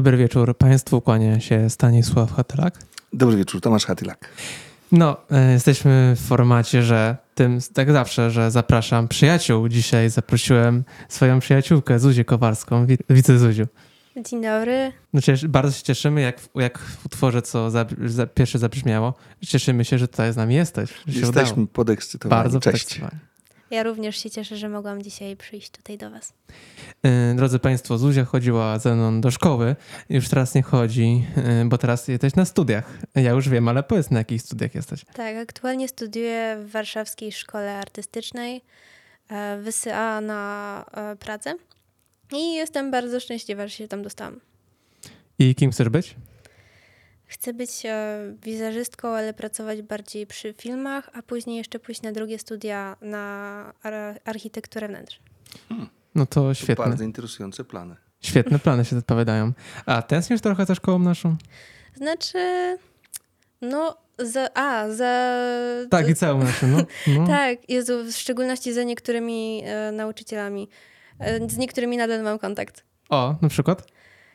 Dobry wieczór Państwu, kłania się Stanisław Hatylak. Dobry wieczór, Tomasz Hatylak. No, e, jesteśmy w formacie, że tym, tak zawsze, że zapraszam przyjaciół. Dzisiaj zaprosiłem swoją przyjaciółkę Zuzię Kowarską. Wi- Widzę Zuziu. Dzień dobry. No, cieszy, bardzo się cieszymy, jak, w- jak w utworze, co za, za, pierwsze zabrzmiało. Cieszymy się, że tutaj z nami jesteś. Jesteśmy udało. podekscytowani. Bardzo Cześć. podekscytowani. Ja również się cieszę, że mogłam dzisiaj przyjść tutaj do Was. E, Drodzy Państwo, Zuzia chodziła ze mną do szkoły. Już teraz nie chodzi, e, bo teraz jesteś na studiach. Ja już wiem, ale powiedz na jakich studiach jesteś. Tak, aktualnie studiuję w Warszawskiej Szkole Artystycznej e, WSA na Pradze i jestem bardzo szczęśliwa, że się tam dostałam. I kim chcesz być? Chcę być e, wizerzystką, ale pracować bardziej przy filmach, a później jeszcze pójść na drugie studia na ar- architekturę wnętrz. No to To świetne. Bardzo interesujące plany. Świetne plany się odpowiadają. A tęsknisz trochę za szkołą naszą? Znaczy, no, za, a, za... Tak, i całą naszą, no. no. Tak, Jezu, w szczególności za niektórymi e, nauczycielami. E, z niektórymi nadal mam kontakt. O, na przykład?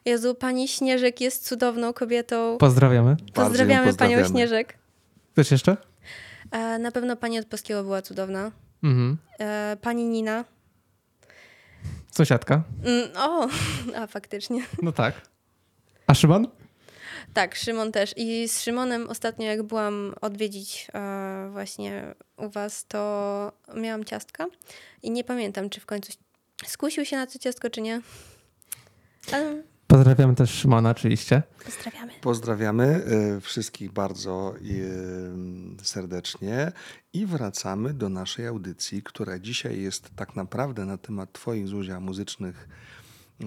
Jezu, pani Śnieżek jest cudowną kobietą. Pozdrawiamy. Ją Pozdrawiamy, panią pozdrawiamy. Śnieżek. Ktoś jeszcze? E, na pewno pani od polskiego była cudowna. Mhm. E, pani Nina. Sąsiadka? Mm, o, a faktycznie. No tak. A Szymon? Tak, Szymon też. I z Szymonem ostatnio, jak byłam odwiedzić e, właśnie u was, to miałam ciastka i nie pamiętam, czy w końcu skusił się na to ciastko, czy nie. Ale Pozdrawiamy też Szymona oczywiście. pozdrawiamy. Pozdrawiamy e, wszystkich bardzo e, serdecznie i wracamy do naszej audycji, która dzisiaj jest tak naprawdę na temat Twoich, Zuzia, muzycznych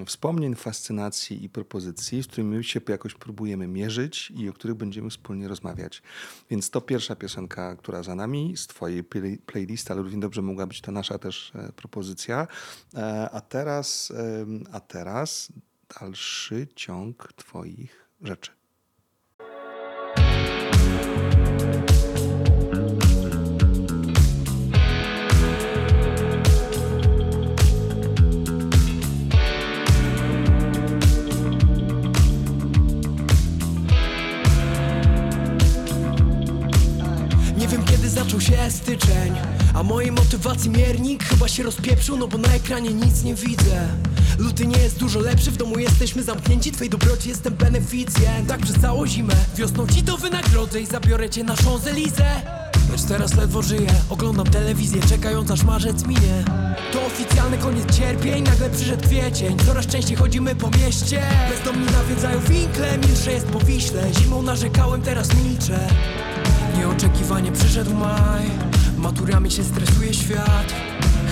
wspomnień, fascynacji i propozycji, z którymi się jakoś próbujemy mierzyć i o których będziemy wspólnie rozmawiać. Więc to pierwsza piosenka, która za nami z Twojej play- playlisty, ale równie dobrze mogła być to nasza też e, propozycja. E, a teraz, a teraz dalszy ciąg Twoich rzeczy. Zaczął się styczeń A mojej motywacji miernik chyba się rozpieprzył No bo na ekranie nic nie widzę. Luty nie jest dużo lepszy, w domu jesteśmy zamknięci Twej dobroci jestem beneficjent. Tak przez całą zimę Wiosną ci to wynagrodzę i zabiorę cię na Champs-Élysées Lecz teraz ledwo żyję, oglądam telewizję Czekając aż marzec minie. To oficjalny koniec cierpień, nagle przyszedł kwiecień. Coraz częściej chodzimy po mieście Bezdomni nawiedzają winkle, milsze jest po Wiśle Zimą narzekałem, teraz milczę Nieoczekiwanie przyszedł maj. Maturami się stresuje świat.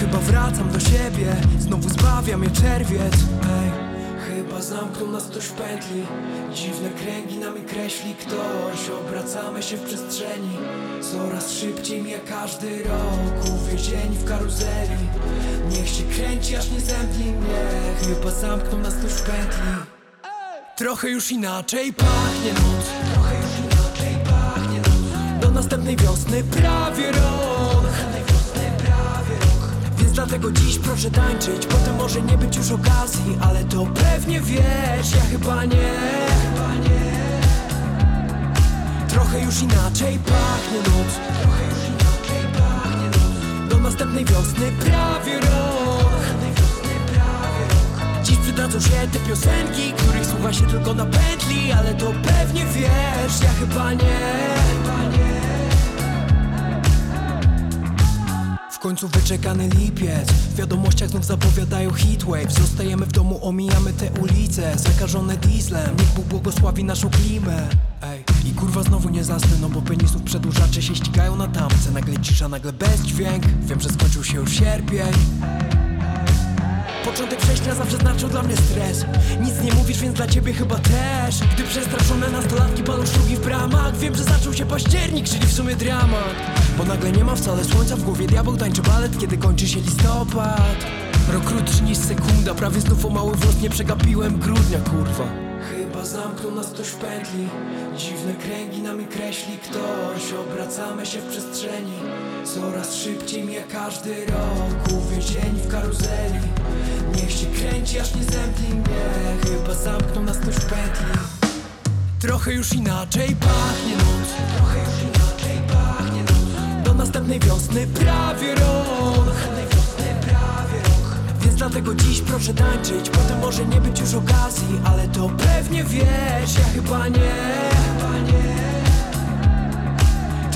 Chyba wracam do siebie. Znowu zbawia mnie czerwiec. Ej. Chyba zamknął nas ktoś w pętli. Dziwne kręgi nami kreśli ktoś. Obracamy się w przestrzeni. Coraz szybciej mija każdy rok. Uwięzieni w karuzeli. Niech się kręci aż nie zemdli mnie. Chyba zamknął nas ktoś w pętli. Trochę już inaczej pachnie noc następnej wiosny prawie rok. Więc dlatego dziś proszę tańczyć Potem może nie być już okazji Ale to pewnie wiesz, ja chyba nie. Trochę już inaczej pachnie noc. Trochę już inaczej pachnie noc Do następnej wiosny prawie rok. Dziś przydadzą się te piosenki, których słucha się tylko na pętli Ale to pewnie wiesz, ja chyba nie końcu wyczekany lipiec. W wiadomościach znów zapowiadają heatwave. Zostajemy w domu, omijamy te ulice. Zakażone dieslem, niech Bóg błogosławi naszą klimę. Ej. I kurwa znowu nie zasnę, no bo penisów przedłużacze się ścigają na tamce. Nagle cisza, nagle bezdźwięk. Wiem, że skończył się już sierpień Początek września zawsze znaczył dla mnie stres. Nic nie mówisz, więc dla ciebie chyba też. Gdy przestraszone nastolatki palą szlugi w bramach Wiem, że zaczął się październik, czyli w sumie dramat. Bo nagle nie ma wcale słońca w głowie Diabeł tańczy balet, kiedy kończy się listopad. Rok krótszy niż sekunda Prawie znów o mały włos nie przegapiłem. Grudnia, kurwa. Chyba zamknął nas ktoś w pętli. Dziwne kręgi nami kreśli. Ktoś Obracamy się w przestrzeni Coraz szybciej mija każdy rok Uwięzieni w karuzeli. Niech się kręci aż nie zemdli mnie Chyba zamknął nas ktoś w pętli. Trochę już inaczej pachnie noc Trochę już inaczej pachnie noc. Do następnej wiosny prawie rok. Więc dlatego dziś proszę tańczyć Potem może nie być już okazji Ale to pewnie wiesz, ja chyba nie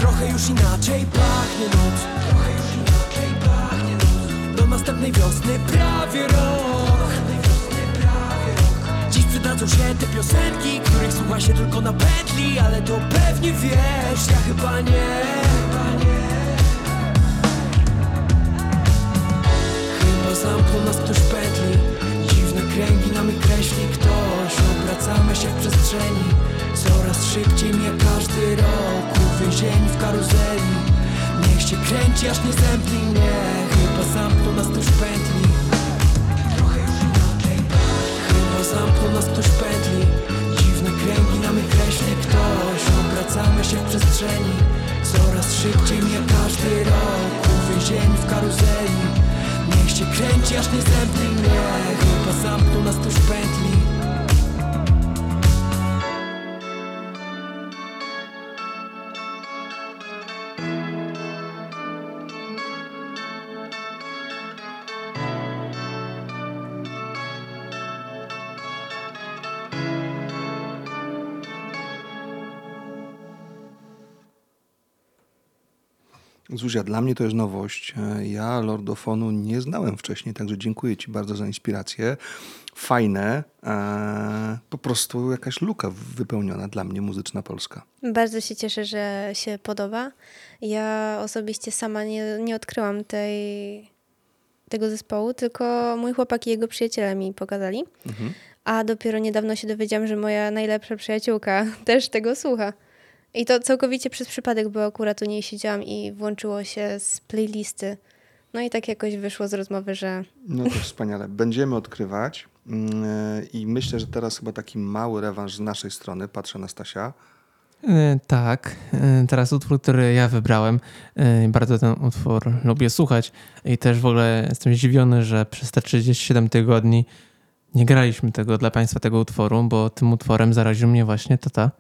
Trochę już inaczej pachnie noc. Trochę już inaczej pachnie noc. Do następnej wiosny prawie rok. Dziś przydadzą się te piosenki, których słucha się tylko na pętli Ale to pewnie wiesz, ja chyba nie. Chyba zamknął nas ktoś w pętli. Dziwne kręgi nami kreśli. Ktoś Obracamy się w przestrzeni Coraz szybciej mija każdy rok Uwięzieni w karuzeli. Niech się kręci aż nie zemdli mnie Chyba zamknął nas w pętli. Chyba zamknął nas w pętli. Dziwne kręgi nami kreśli ktoś. Obracamy się w przestrzeni. Coraz szybciej mija każdy rok Uwięzieni w karuzeli. Niech się kręci aż nie zemdli mnie Chyba zamknął nas w pętli Zuzia, dla mnie to jest nowość. E, Ja lordofonu nie znałem wcześniej, także dziękuję Ci bardzo za inspirację. Fajne, e, po prostu jakaś luka wypełniona dla mnie muzyczna polska. Bardzo się cieszę, że się podoba. Ja osobiście sama nie, nie odkryłam tej, tego zespołu, tylko mój chłopak i jego przyjaciele mi pokazali. A dopiero niedawno się dowiedziałam, że moja najlepsza przyjaciółka też tego słucha. I to całkowicie przez przypadek, bo akurat u niej siedziałam i włączyło się z playlisty. No i tak jakoś wyszło z rozmowy, że No to wspaniale. Będziemy odkrywać mm, i myślę, że teraz chyba taki mały rewanż z naszej strony. Patrzę na Stasia. E, Tak, E, teraz utwór, który ja wybrałem. E, Bardzo ten utwór lubię słuchać i też w ogóle jestem zdziwiony, że przez te 37 tygodni nie graliśmy tego dla Państwa tego utworu, bo tym utworem zaraził mnie właśnie tata.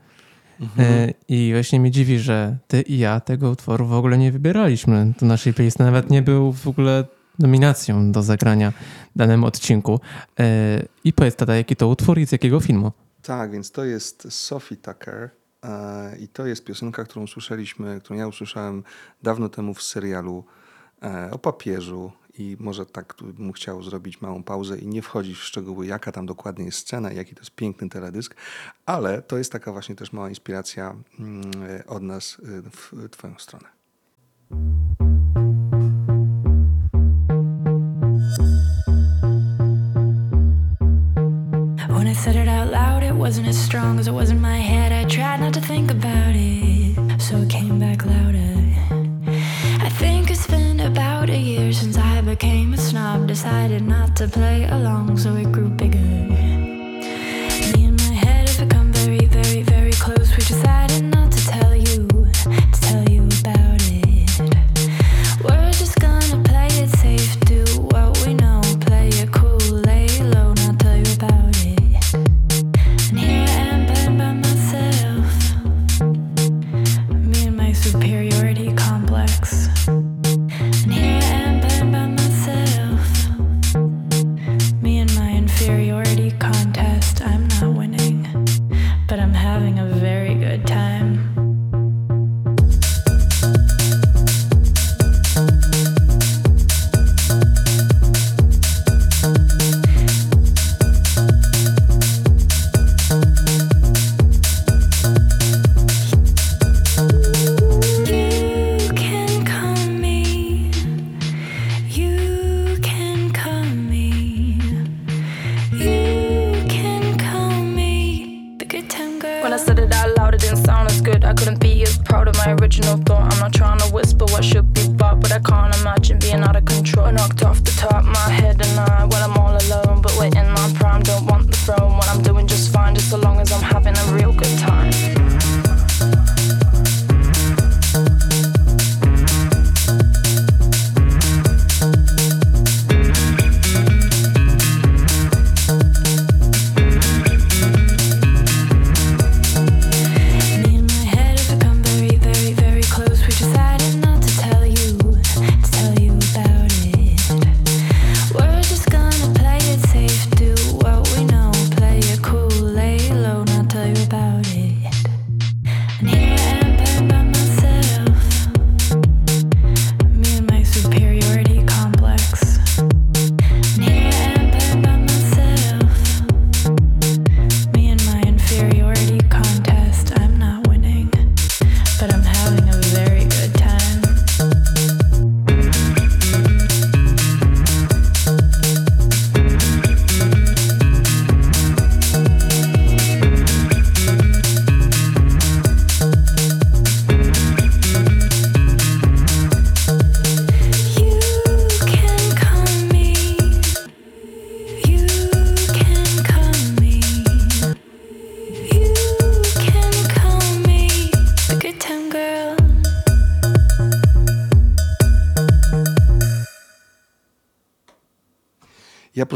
E, I właśnie mnie dziwi, że ty i ja tego utworu w ogóle nie wybieraliśmy do naszej playlisty. Nawet nie był w ogóle nominacją do zagrania w danym odcinku. E, I powiedz tata, jaki to utwór i z jakiego filmu? Tak, więc to jest Sophie Tucker e, i to jest piosenka, którą słyszeliśmy, którą ja usłyszałem dawno temu w serialu o papieżu i może tak bym chciał zrobić małą pauzę i nie wchodzić w szczegóły, jaka tam dokładnie jest scena i jaki to jest piękny teledysk, ale to jest taka właśnie też mała inspiracja mm, od nas e, w twoją stronę. When I said it out loud, it wasn't as strong as it was in my head. I tried not to think about it, so it came back louder. I think it's been about a year I became a snob. Decided not to play along, so it grew bigger.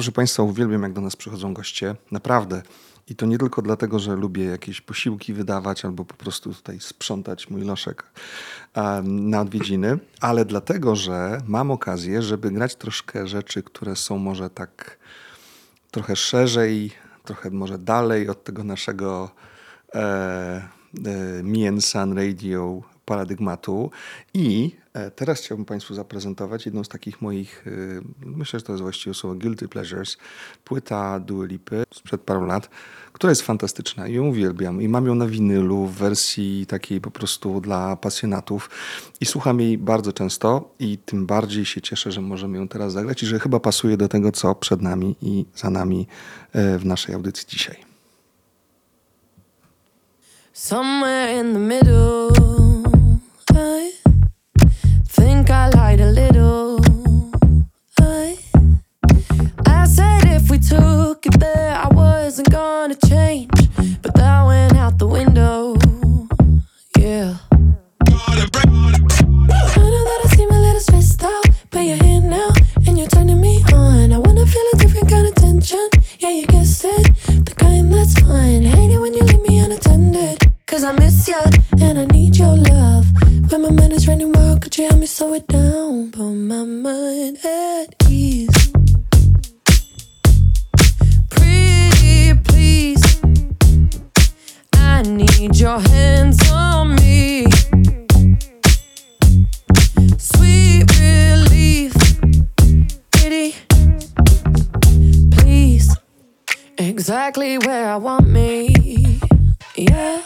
Proszę Państwa, uwielbiam, jak do nas przychodzą goście. Naprawdę. I to nie tylko dlatego, że lubię jakieś posiłki wydawać albo po prostu tutaj sprzątać mój loszek na odwiedziny, ale dlatego, że mam okazję, żeby grać troszkę rzeczy, które są może tak trochę szerzej, trochę może dalej od tego naszego e, e, Sun Radio paradygmatu i teraz chciałbym Państwu zaprezentować jedną z takich moich, e, myślę, że to jest właściwie słowo guilty pleasures, płyta Dua Lipy sprzed paru lat, która jest fantastyczna i ją uwielbiam i mam ją na winylu w wersji takiej po prostu dla pasjonatów i słucham jej bardzo często i tym bardziej się cieszę, że możemy ją teraz zagrać i że chyba pasuje do tego, co przed nami i za nami e, w naszej audycji dzisiaj. Somewhere in the middle I a little. I, I said if we took it there, I wasn't gonna change. But that went out the window. Yeah. I know that I seem a little stressed out, but you're here now and you're turning me on. I wanna feel a different kind of tension. Yeah, you guessed it, the kind that's fun. Hate it when you leave me unattended. Cause I miss you and I need your love. When my mind is running wild, could you help me slow it down? Put my mind at ease. Pretty please. I need your hands on me. Sweet relief. Pretty please. Exactly where I want me. Yeah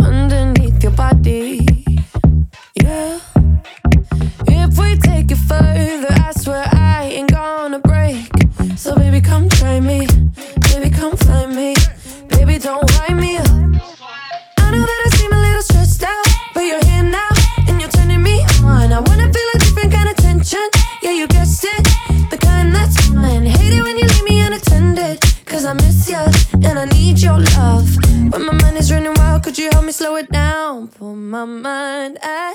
underneath your body. If we take it further, I swear I ain't gonna break. So baby, come try me. Baby, come find me. Baby, don't wind me up. I know that I seem a little stressed out, but you're here now and you're turning me on. I wanna feel a different kind of tension. Yeah, you guessed it, the kind that's fun. Hate it when you leave me unattended, cause I miss you and I need your love. When my mind is running wild, could you help me slow it down? Put my mind at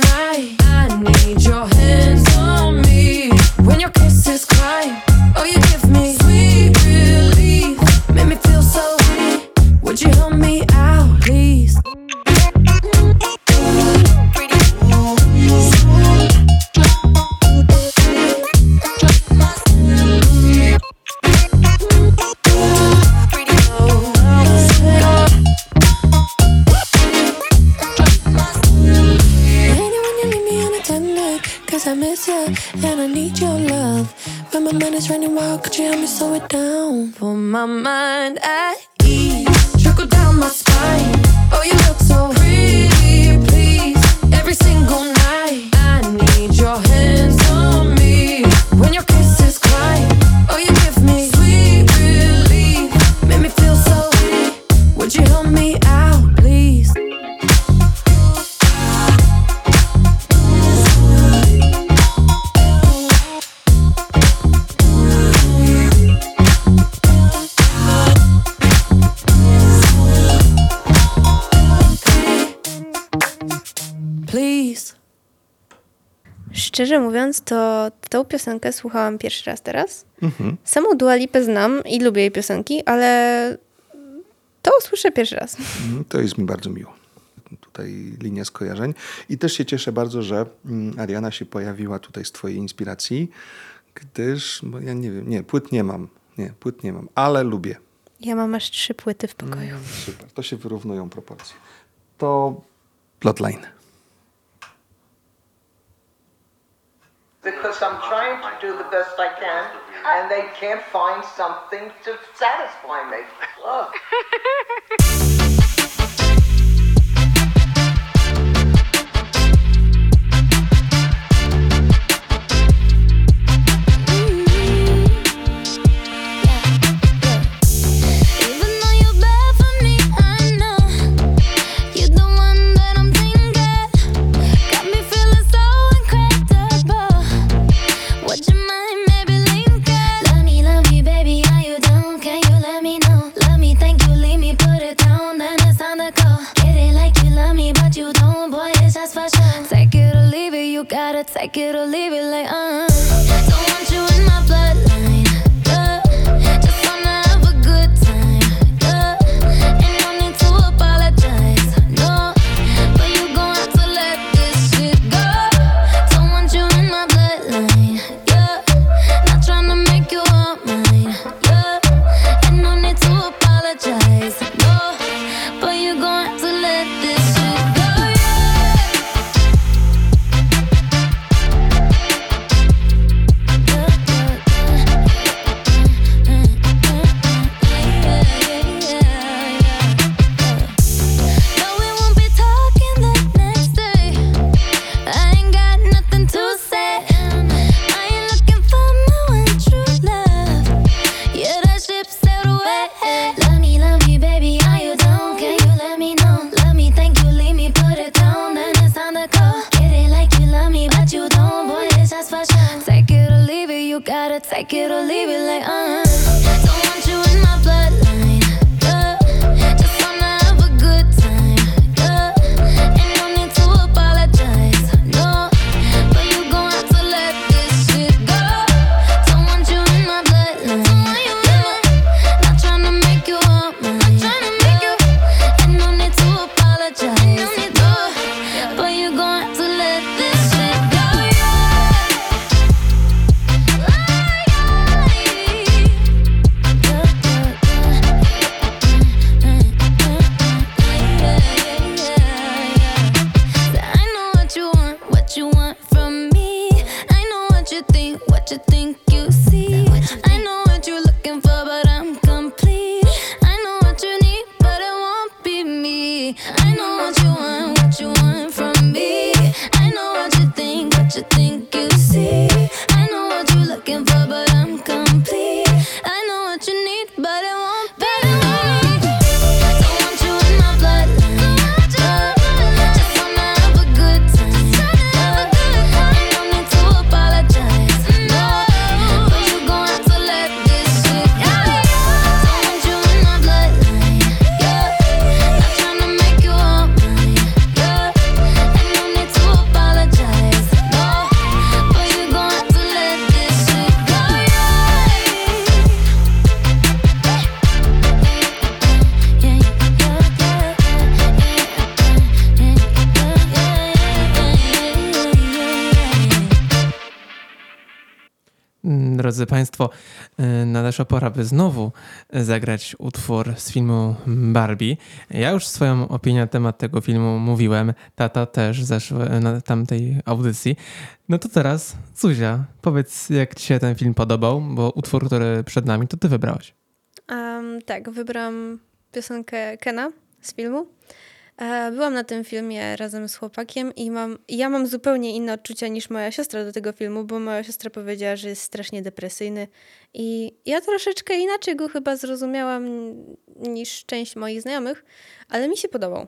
my mind is running wild, could you help me slow it down? Put my mind at ease. Trickle down my spine. Oh, you look so pretty, szczerze mówiąc, to tą piosenkę słuchałam pierwszy raz teraz. Mhm. Samą Dua Lipę znam i lubię jej piosenki, ale to usłyszę pierwszy raz. Mm, To jest mi bardzo miło. Tutaj linia skojarzeń. I też się cieszę bardzo, że mm, Ariana się pojawiła tutaj z Twojej inspiracji, gdyż, bo ja nie wiem, nie, płyt nie mam. Nie, płyt nie mam, ale lubię. Ja mam aż trzy płyty w pokoju. Super, to się wyrównują proporcje. To Bloodline. Because I'm trying to do the best I can, and they can't find something to satisfy me. Look. take it or leave it, like uh. Don't Drodzy Państwo, y, nadeszła pora, by znowu zagrać utwór z filmu Barbie. Ja już swoją opinię na temat tego filmu mówiłem, tata też zeszły na tamtej audycji. No to teraz, Zuzia, powiedz jak Ci się ten film podobał, bo utwór, który przed nami, to Ty wybrałeś. Um, tak, wybrałam piosenkę Kena z filmu. E, Byłam na tym filmie razem z chłopakiem i mam, ja mam zupełnie inne odczucia niż moja siostra do tego filmu, bo moja siostra powiedziała, że jest strasznie depresyjny i ja troszeczkę inaczej go chyba zrozumiałam niż część moich znajomych, ale mi się podobał.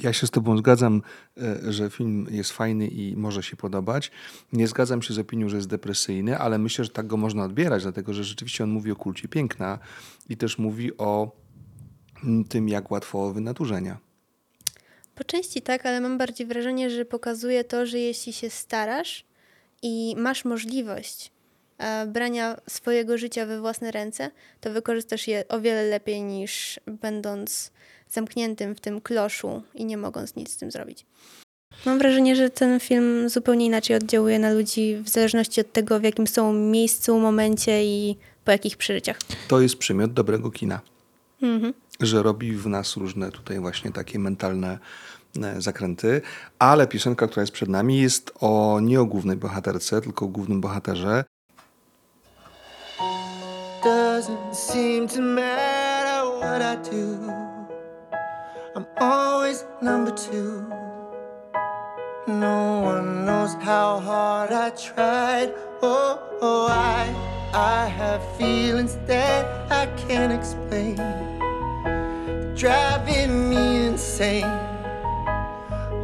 Ja się z Tobą zgadzam, e, że film jest fajny i może się podobać. Nie zgadzam się z opinią, że jest depresyjny, ale myślę, że tak go można odbierać, dlatego że rzeczywiście on mówi o kulcie piękna i też mówi o tym, jak łatwo wynaturzenia. Po części tak, ale mam bardziej wrażenie, że pokazuje to, że jeśli się starasz i masz możliwość e, brania swojego życia we własne ręce, to wykorzystasz je o wiele lepiej niż będąc zamkniętym w tym kloszu i nie mogąc nic z tym zrobić. Mam wrażenie, że ten film zupełnie inaczej oddziałuje na ludzi w zależności od tego, w jakim są miejscu, momencie i po jakich przeżyciach. To jest przymiot dobrego kina, Mhm. Że robi w nas różne tutaj właśnie takie mentalne e, zakręty, ale piosenka, która jest przed nami jest o nie o głównej bohaterce, tylko o głównym bohaterze. Doesn't seem to matter what I do. I'm always number two. No one knows how hard I tried. Oh, oh I, I have feelings that I can't explain. Driving me insane.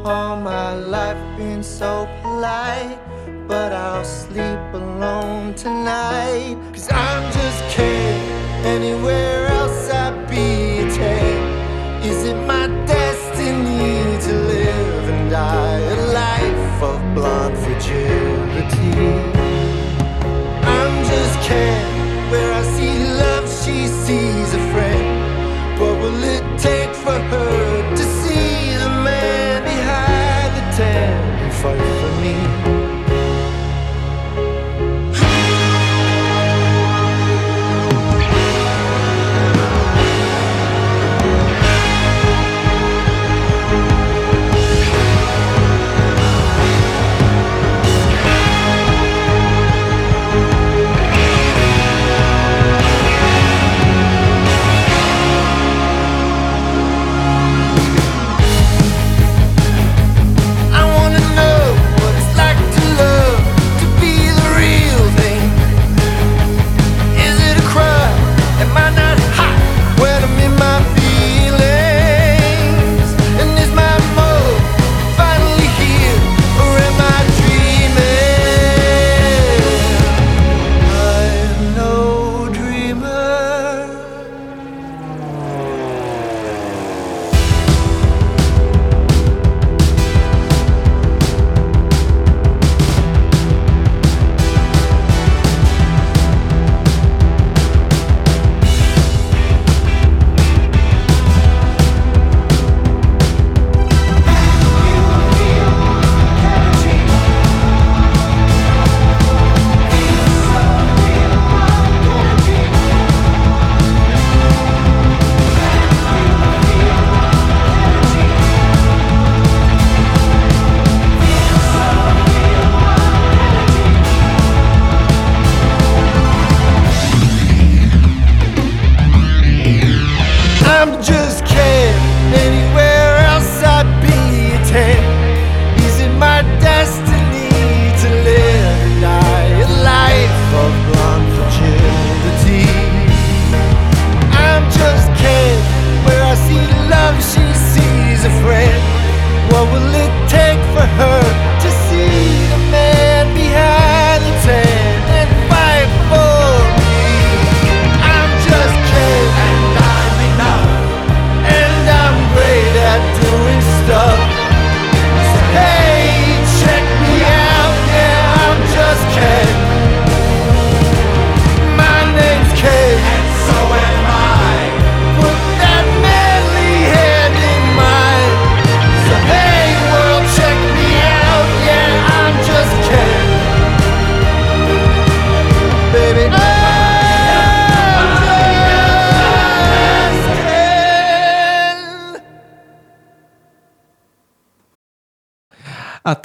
All my life been so polite, but I'll sleep alone tonight. Cause I'm just kidding. Anywhere else I'd be a ten. Is it my destiny to live and die a life of blonde fragility? I'm just kidding. Where I see love, she sees a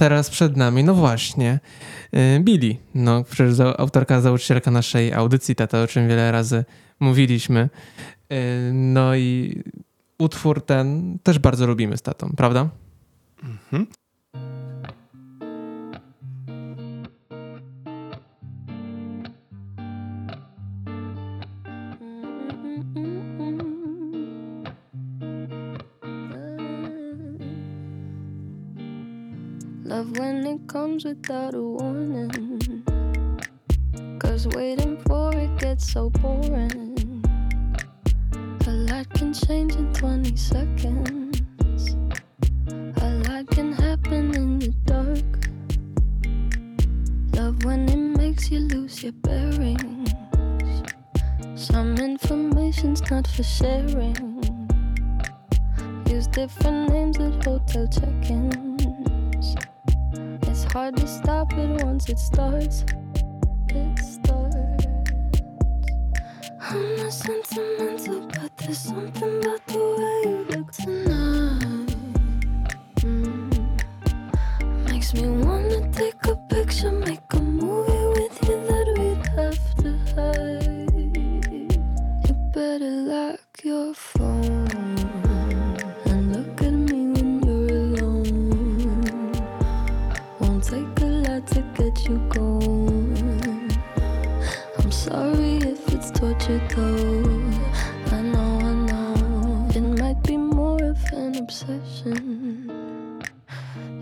teraz przed nami, no właśnie, yy, Billy. No, przecież autorka, założycielka naszej audycji, tata, o czym wiele razy mówiliśmy. Yy, no i utwór ten też bardzo lubimy z tatą, prawda? Mhm. comes without a warning. Cause waiting for it gets so boring. A lot can change in 20 seconds. A lot can happen in the dark. Love when it makes you lose your bearings. Some information's not for sharing. Use different names at hotel check ins hard to stop it once it starts. It starts. I'm not sentimental, but there's something about the way you look tonight. Mm. Makes me wanna take a picture, make a movie with you that we'd have to hide. You better lock your phone though. I know, I know. It might be more of an obsession.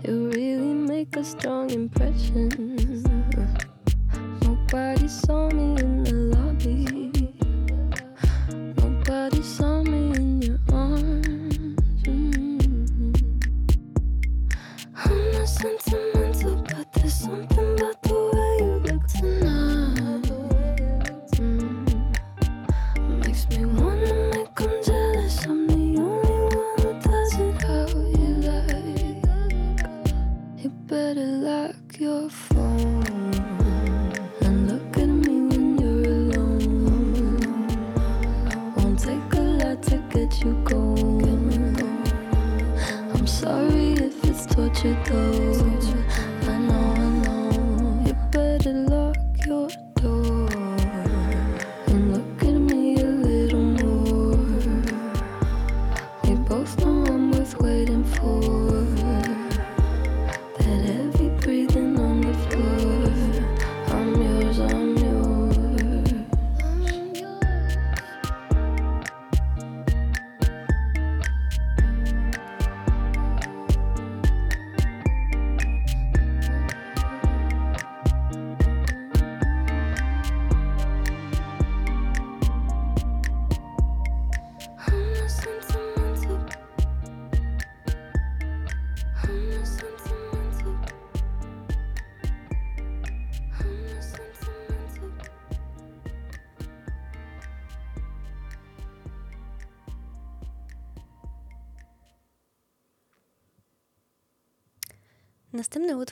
You really make a strong impression. Nobody saw me in the lobby. Nobody saw me in your arms. Mm. I'm not sentimental, but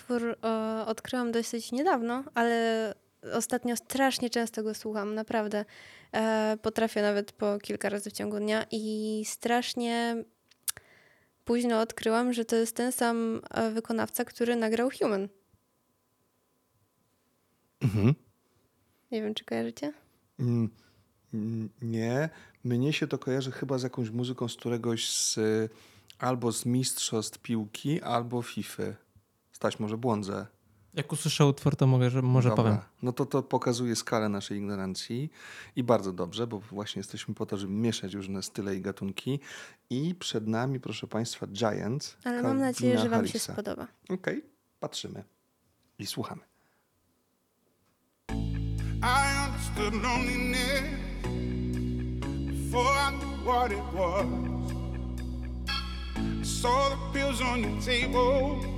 utwór e, odkryłam dosyć niedawno, ale ostatnio strasznie często go słucham, naprawdę. E, potrafię nawet po kilka razy w ciągu dnia i strasznie późno odkryłam, że to jest ten sam e, wykonawca, który nagrał Human. Mhm. Nie wiem, czy kojarzycie? Mm, mm, Nie, mnie się to kojarzy chyba z jakąś muzyką z któregoś z albo z mistrzostw piłki, albo FIFA. Stać może błądzę. Jak usłyszę utwór, to mogę, że może Dobra. powiem. No to to pokazuje skalę naszej ignorancji i bardzo dobrze, bo właśnie jesteśmy po to, żeby mieszać różne style i gatunki. I przed nami, proszę Państwa, Giant. Ale mam nadzieję, że Wam się Harrisa. spodoba. Okej, patrzymy i słuchamy. I understood loneliness before I knew what it was. I saw the pills on your table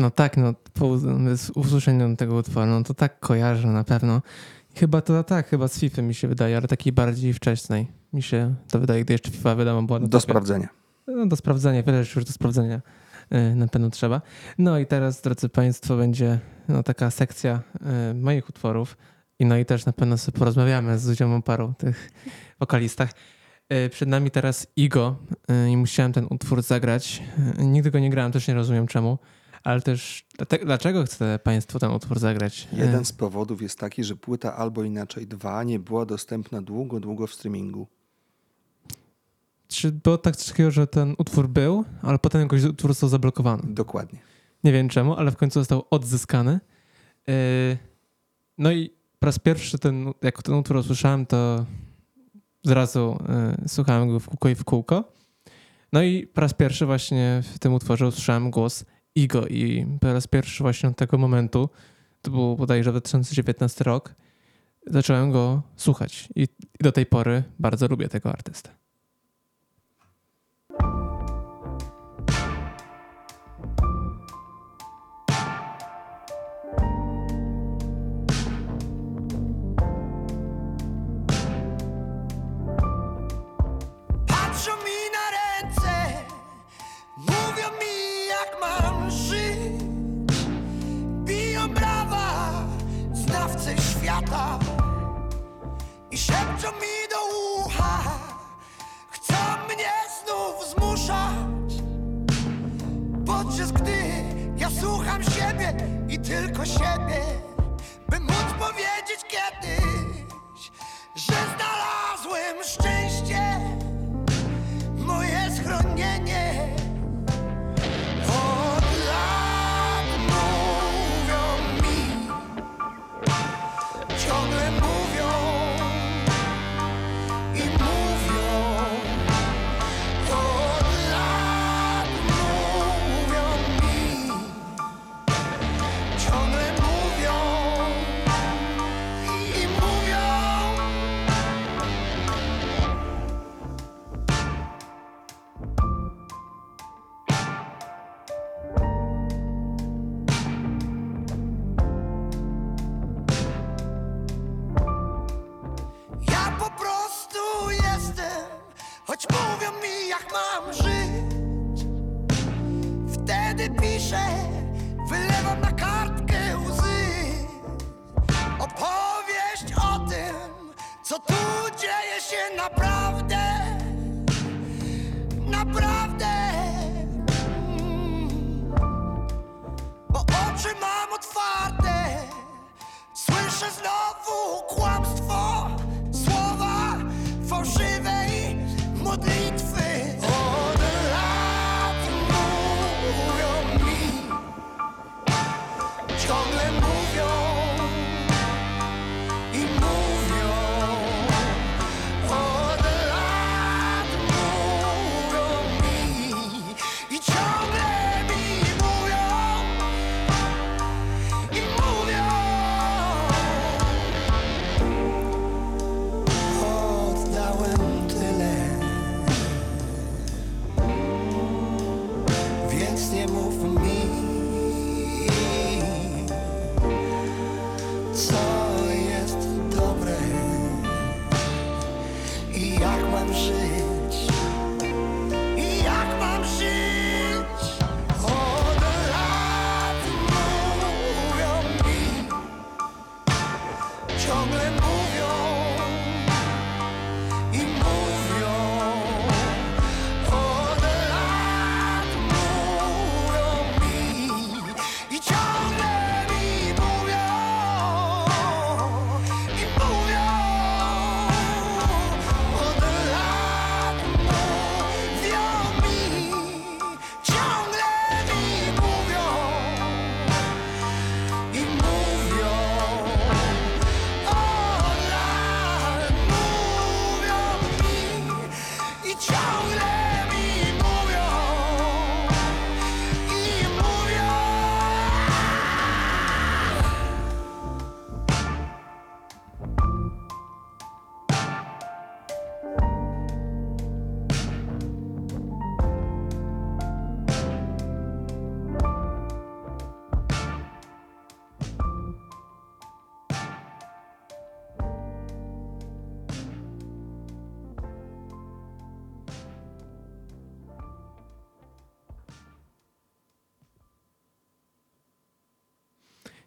No tak, no po us- usłyszeniu tego utworu, no to tak kojarzę na pewno. Chyba to tak, chyba z FIFA mi się wydaje, ale takiej bardziej wczesnej. Mi się to wydaje, gdy jeszcze FIFA wiadomo była Do sprawdzenia. No, do sprawdzenia, wiele rzeczy już do sprawdzenia y, na pewno trzeba. No i teraz, drodzy Państwo, będzie no, taka sekcja y, moich utworów. I no i też na pewno sobie porozmawiamy z o paru tych wokalistach. Y, Przed nami teraz Igo i musiałem ten utwór zagrać. Nigdy go nie grałem, też nie rozumiem czemu, ale też dlaczego chce Państwo ten utwór zagrać? Y, Jeden z powodów jest taki, że płyta albo inaczej dwa nie była dostępna długo, długo w streamingu. Czy było tak takiego, że ten utwór był, ale potem jakoś utwór został zablokowany? Dokładnie. Nie wiem czemu, ale w końcu został odzyskany. Yy, No i po raz pierwszy, ten, jak ten utwór usłyszałem, to zrazu yy, słuchałem go w kółko i w kółko. No i po raz pierwszy właśnie w tym utworze usłyszałem głos Igo i po raz pierwszy właśnie od tego momentu, to był bodajże 2019 rok, zacząłem go słuchać i, do tej pory bardzo lubię tego artystę. Szepczą mi do ucha. Chcą mnie znów zmuszać, podczas gdy ja słucham siebie i tylko siebie, by móc powiedzieć kiedyś, że znalazłem szczęście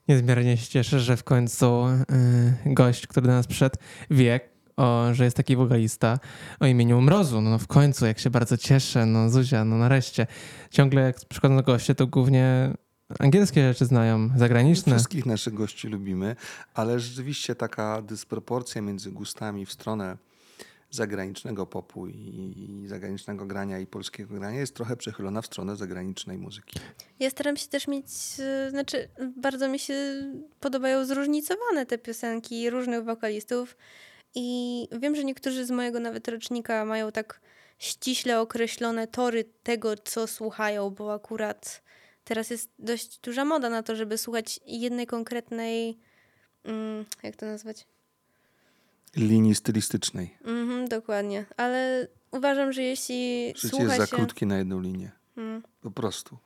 Niezmiernie się cieszę, że w końcu y, gość, który do nas przyszedł, wie, o, że jest taki wokalista o imieniu Mrozu. No, no w końcu, jak się bardzo cieszę, no Zuzia, no nareszcie. Ciągle jak przychodzą goście, to głównie angielskie rzeczy znają, zagraniczne. Wszystkich naszych gości lubimy, ale rzeczywiście taka dysproporcja między gustami w stronę zagranicznego popu i, zagranicznego grania i polskiego grania jest trochę przechylona w stronę zagranicznej muzyki. Ja staram się też mieć, e, znaczy bardzo mi się podobają zróżnicowane te piosenki różnych wokalistów i wiem, że niektórzy z mojego nawet rocznika mają tak ściśle określone tory tego, co słuchają, bo akurat teraz jest dość duża moda na to, żeby słuchać jednej konkretnej, mm, jak to nazwać? Linii stylistycznej. Mhm, dokładnie, ale uważam, że jeśli Życie jest za się... krótkie na jedną linię. Mm. Po prostu.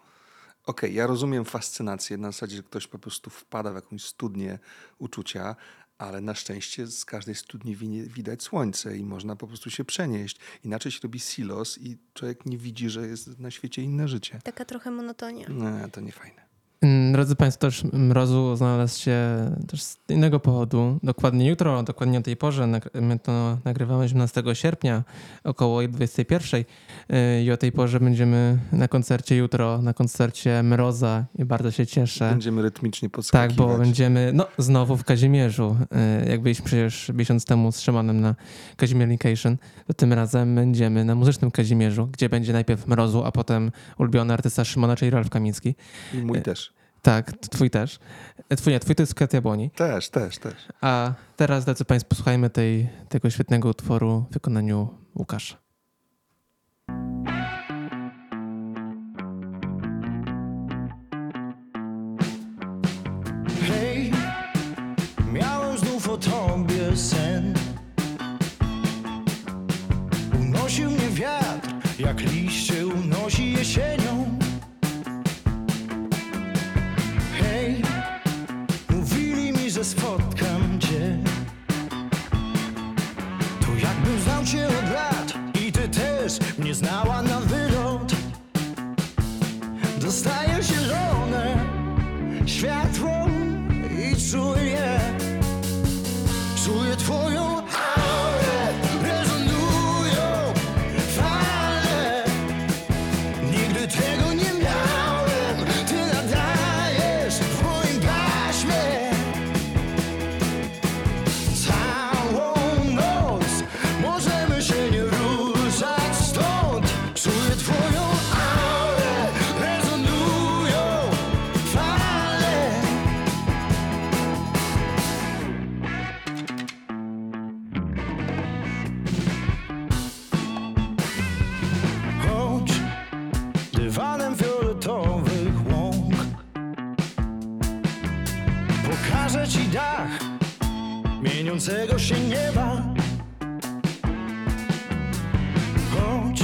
Okej, ja rozumiem fascynację na zasadzie, że ktoś po prostu wpada w jakąś studnię uczucia, ale na szczęście z każdej studni widać słońce i można po prostu się przenieść. Inaczej się robi silos i człowiek nie widzi, że jest na świecie inne życie. Taka trochę monotonia. Nie, to nie fajne. Drodzy Państwo, też Mrozu znalazł się też z innego powodu. Dokładnie jutro, dokładnie o tej porze, my to nagrywamy 17 sierpnia około 21 yy, i o tej porze będziemy na koncercie jutro, na koncercie Mroza i bardzo się cieszę. Będziemy rytmicznie Tak, podskakiwać. bo będziemy, no znowu w Kazimierzu. Yy, Jak byliśmy przecież miesiąc temu z Szymonem na Kazimiernication, to tym razem będziemy na muzycznym Kazimierzu, gdzie będzie najpierw Mrozu, a potem ulubiony artysta Szymona, czyli Ralf Kamiński. I mój też. Tak, twój też. E, Twój nie, twój to jest Kwiat Jabłoni. Też, też, też. A teraz, drodzy Państwo, posłuchajmy tej, tego świetnego utworu w wykonaniu Łukasza. Mieniącego się nieba. Chodź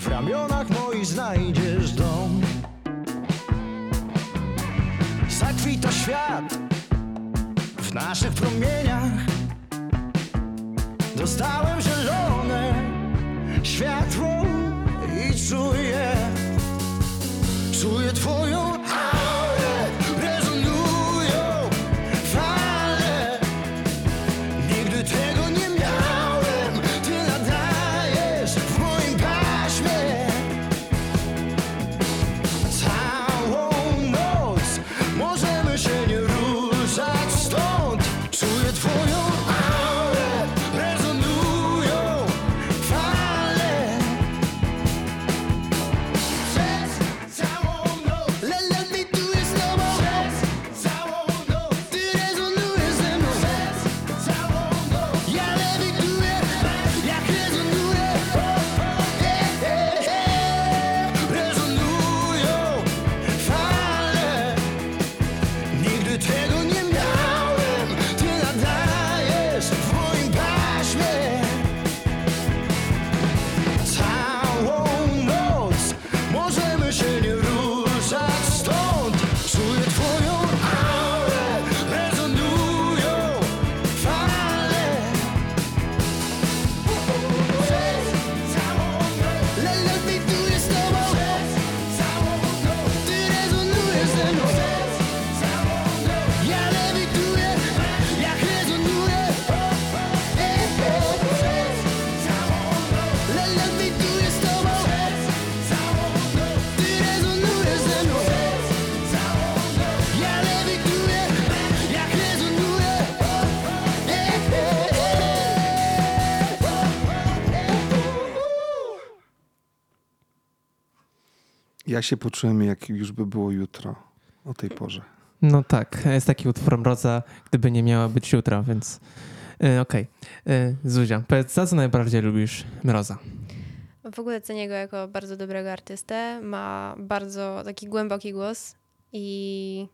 w ramionach moich znajdziesz dom. Zakwita świat w naszych promieniach. Dostałem zielone światło i czuję, czuję twoją Ja się poczułem, jak już by było jutro o tej porze. No tak, jest taki utwór Mroza, gdyby nie miała być jutro, więc yy, okej. Okay. Zuzia, powiedz, za co najbardziej lubisz Mroza? W ogóle cenię go jako bardzo dobrego artystę. Ma bardzo taki głęboki głos i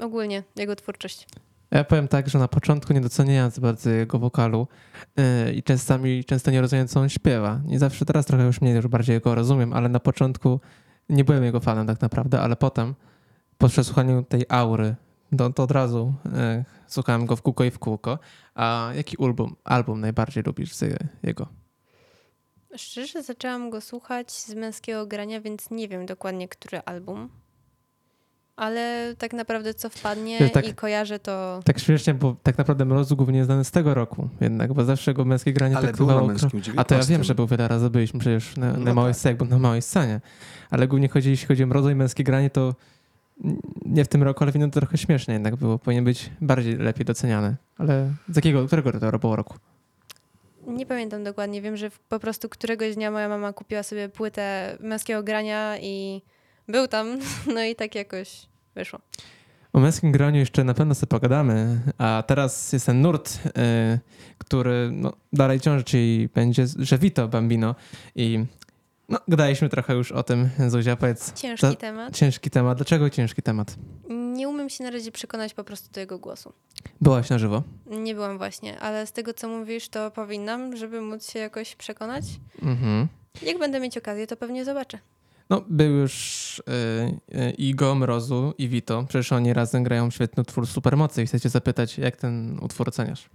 ogólnie jego twórczość. Ja powiem tak, że na początku nie doceniałem za bardzo jego wokalu yy, i czasami często nie rozumiem, co on śpiewa. I zawsze teraz trochę już mniej, już bardziej go rozumiem, ale na początku nie byłem jego fanem tak naprawdę, ale potem po przesłuchaniu tej aury to, to od razu yy, słuchałem go w kółko i w kółko. A jaki album, album najbardziej lubisz z jego? Szczerze zaczęłam go słuchać z męskiego grania, więc nie wiem dokładnie, który album. Ale tak naprawdę co wpadnie tak, i kojarzę to... Tak śmiesznie, bo tak naprawdę Mrozu głównie znany z tego roku jednak, bo zawsze go męskie granie ale tak był na męskim A to ja wiem, że był wiele razy, byliśmy przecież na, na no małej tak. scenie, bo na małej scenie. Ale głównie chodzi, jeśli chodzi o Mrozu i męskie granie, to nie w tym roku, ale w innym to trochę śmieszne jednak było. Powinien być bardziej lepiej doceniany. Ale z jakiego, którego to było roku? Nie pamiętam dokładnie. Wiem, że po prostu któregoś dnia moja mama kupiła sobie płytę męskiego grania i był tam. No i tak jakoś wyszło. O męskim graniu jeszcze na pewno sobie pogadamy, a teraz jest ten nurt, yy, który no, dalej ciąży, czyli będzie, że Vito Bambino i no, gadaliśmy trochę już o tym, Zuzia, powiedz. Ciężki to, temat. Ciężki temat. Dlaczego ciężki temat? Nie umiem się na razie przekonać po prostu do jego głosu. Byłaś na żywo? Nie byłam właśnie, ale z tego, co mówisz, to powinnam, żeby móc się jakoś przekonać. Mhm. Jak będę mieć okazję, to pewnie zobaczę. No, był już yy, yy, Igo, Mrozu i Vito. Przecież oni razem grają świetny utwór Supermocy i chcę cię zapytać, jak ten utwór oceniasz?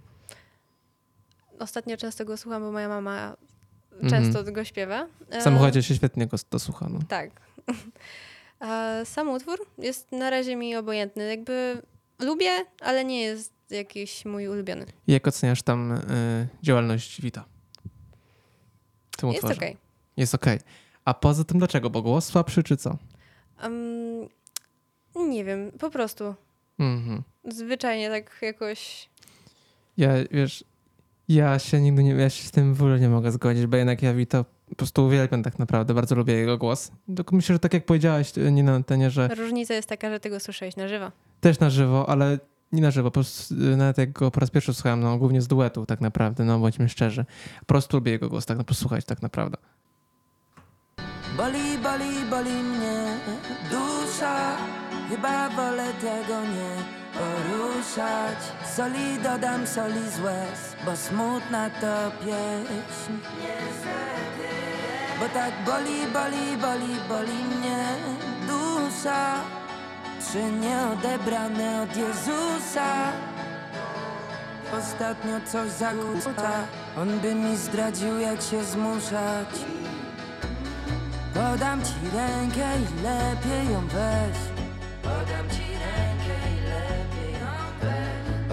Ostatnio często go słucham, bo moja mama często mm. go śpiewa. W samochodzie się świetnie go to słucha. No. Tak. A sam utwór jest na razie mi obojętny. Jakby lubię, ale nie jest jakiś mój ulubiony. I jak oceniasz tam y, działalność Wita? jest okej. Okay. Jest okej. Okay. A poza tym dlaczego? Bo głos słabszy czy co? Um, nie wiem, po prostu. -hmm. Zwyczajnie tak jakoś... Ja, wiesz, ja się nigdy nie, ja się z tym w ogóle nie mogę zgodzić, bo jednak ja Vito po prostu uwielbiam tak naprawdę, bardzo lubię jego głos. Tylko myślę, że tak jak powiedziałaś, nie na antenie, że... Różnica jest taka, że tego słyszałeś na żywo. Też na żywo, ale nie na żywo, po prostu, nawet jak go po raz pierwszy słuchałem, no głównie z duetu tak naprawdę, no bądźmy szczerzy. Po prostu lubię jego głos, tak no posłuchać tak naprawdę. Boli, boli, boli mnie dusza, chyba wolę tego nie poruszać. Soli dodam soli z łez, bo smutna to pieśń. Bo tak boli, boli, boli, boli mnie dusza. Trzy nieodebrane od Jezusa. Ostatnio coś zakłóca. On by mi zdradził jak się zmuszać Podam ci rękę i lepiej ją weź. Podam ci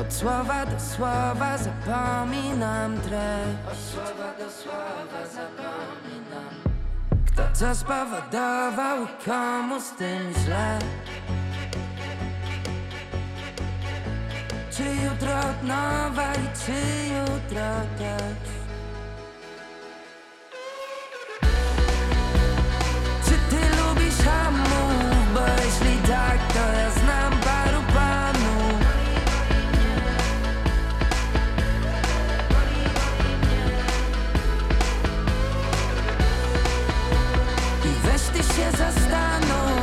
od słowa do słowa zapominam treść Od słowa do słowa zapominam. Kto co spowodował i komu z tym źle? Czy jutro od nowa i czy jutro też hamów, bo jeśli tak to ja znam paru się zastanów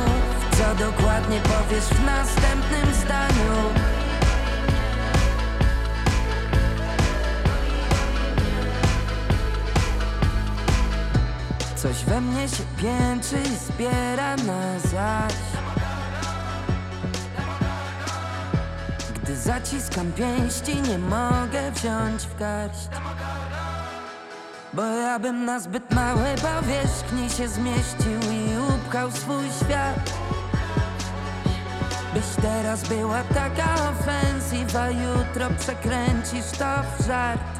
Co dokładnie powiesz w następnym zdaniu Coś we mnie się pięczy i zbiera na zaś. Gdy zaciskam pięści nie mogę wziąć w garść. Bo ja bym na zbyt małej powierzchni się zmieścił i upchał swój świat. Byś teraz była taka ofensywa, jutro przekręcisz to w żart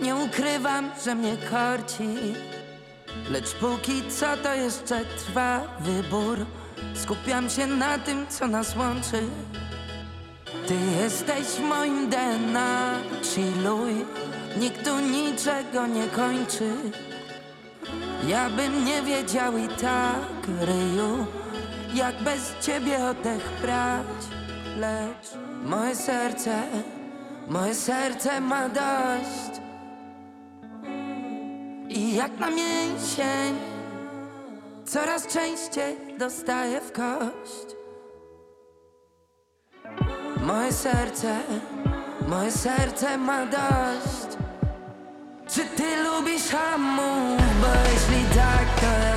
Nie ukrywam, że mnie korci Lecz póki co to jeszcze trwa wybór. Skupiam się na tym, co nas łączy. Ty jesteś moim DNA, chilluj. Nikt tu niczego nie kończy. Ja bym nie wiedział i tak, ryju Jak bez ciebie oddech brać Lecz moje serce, moje serce ma dość I jak na mięsień Coraz częściej dostaję w kość Moje serce, moje serce ma dość Czy ty lubisz hamów? Bo jeśli tak, to ja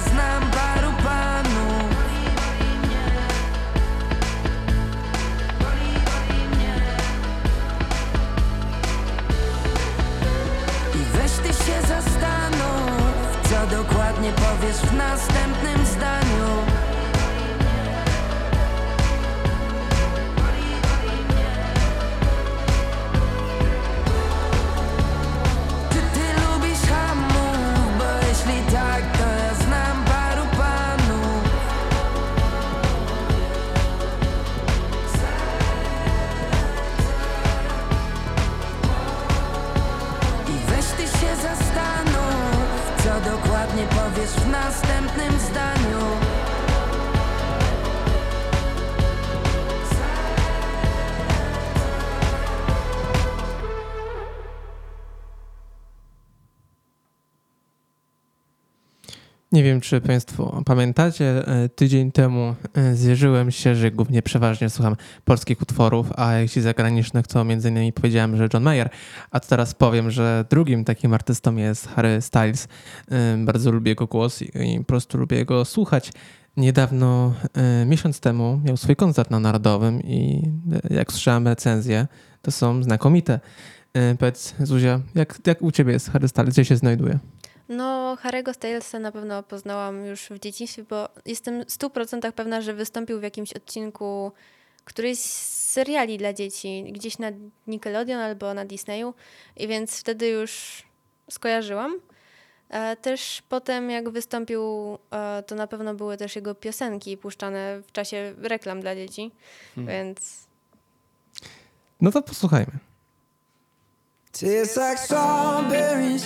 w następnym zdaniu Nie wiem, czy Państwo pamiętacie, e, tydzień temu e, zwierzyłem się, że głównie przeważnie słucham polskich utworów, a jeśli zagranicznych, to między innymi powiedziałem, że John Mayer, a teraz powiem, że drugim takim artystą jest Harry Styles. E, Bardzo lubię jego głos i po prostu lubię go słuchać. Niedawno, miesiąc temu, miał swój koncert na Narodowym i jak słyszałem recenzje, to są znakomite. Powiedz, Zuzia, jak, jak u Ciebie jest Harry Styles? Gdzie się znajduje? No, Harry'ego Stylesa na pewno poznałam już w dzieciństwie, bo jestem w 100% pewna, że wystąpił w jakimś odcinku któryś z seriali dla dzieci, gdzieś na Nickelodeon albo na Disneyu i więc wtedy już skojarzyłam. E, Też potem jak wystąpił, e, to na pewno były też jego piosenki puszczane w czasie reklam dla dzieci, więc No to posłuchajmy. Tastes like strawberries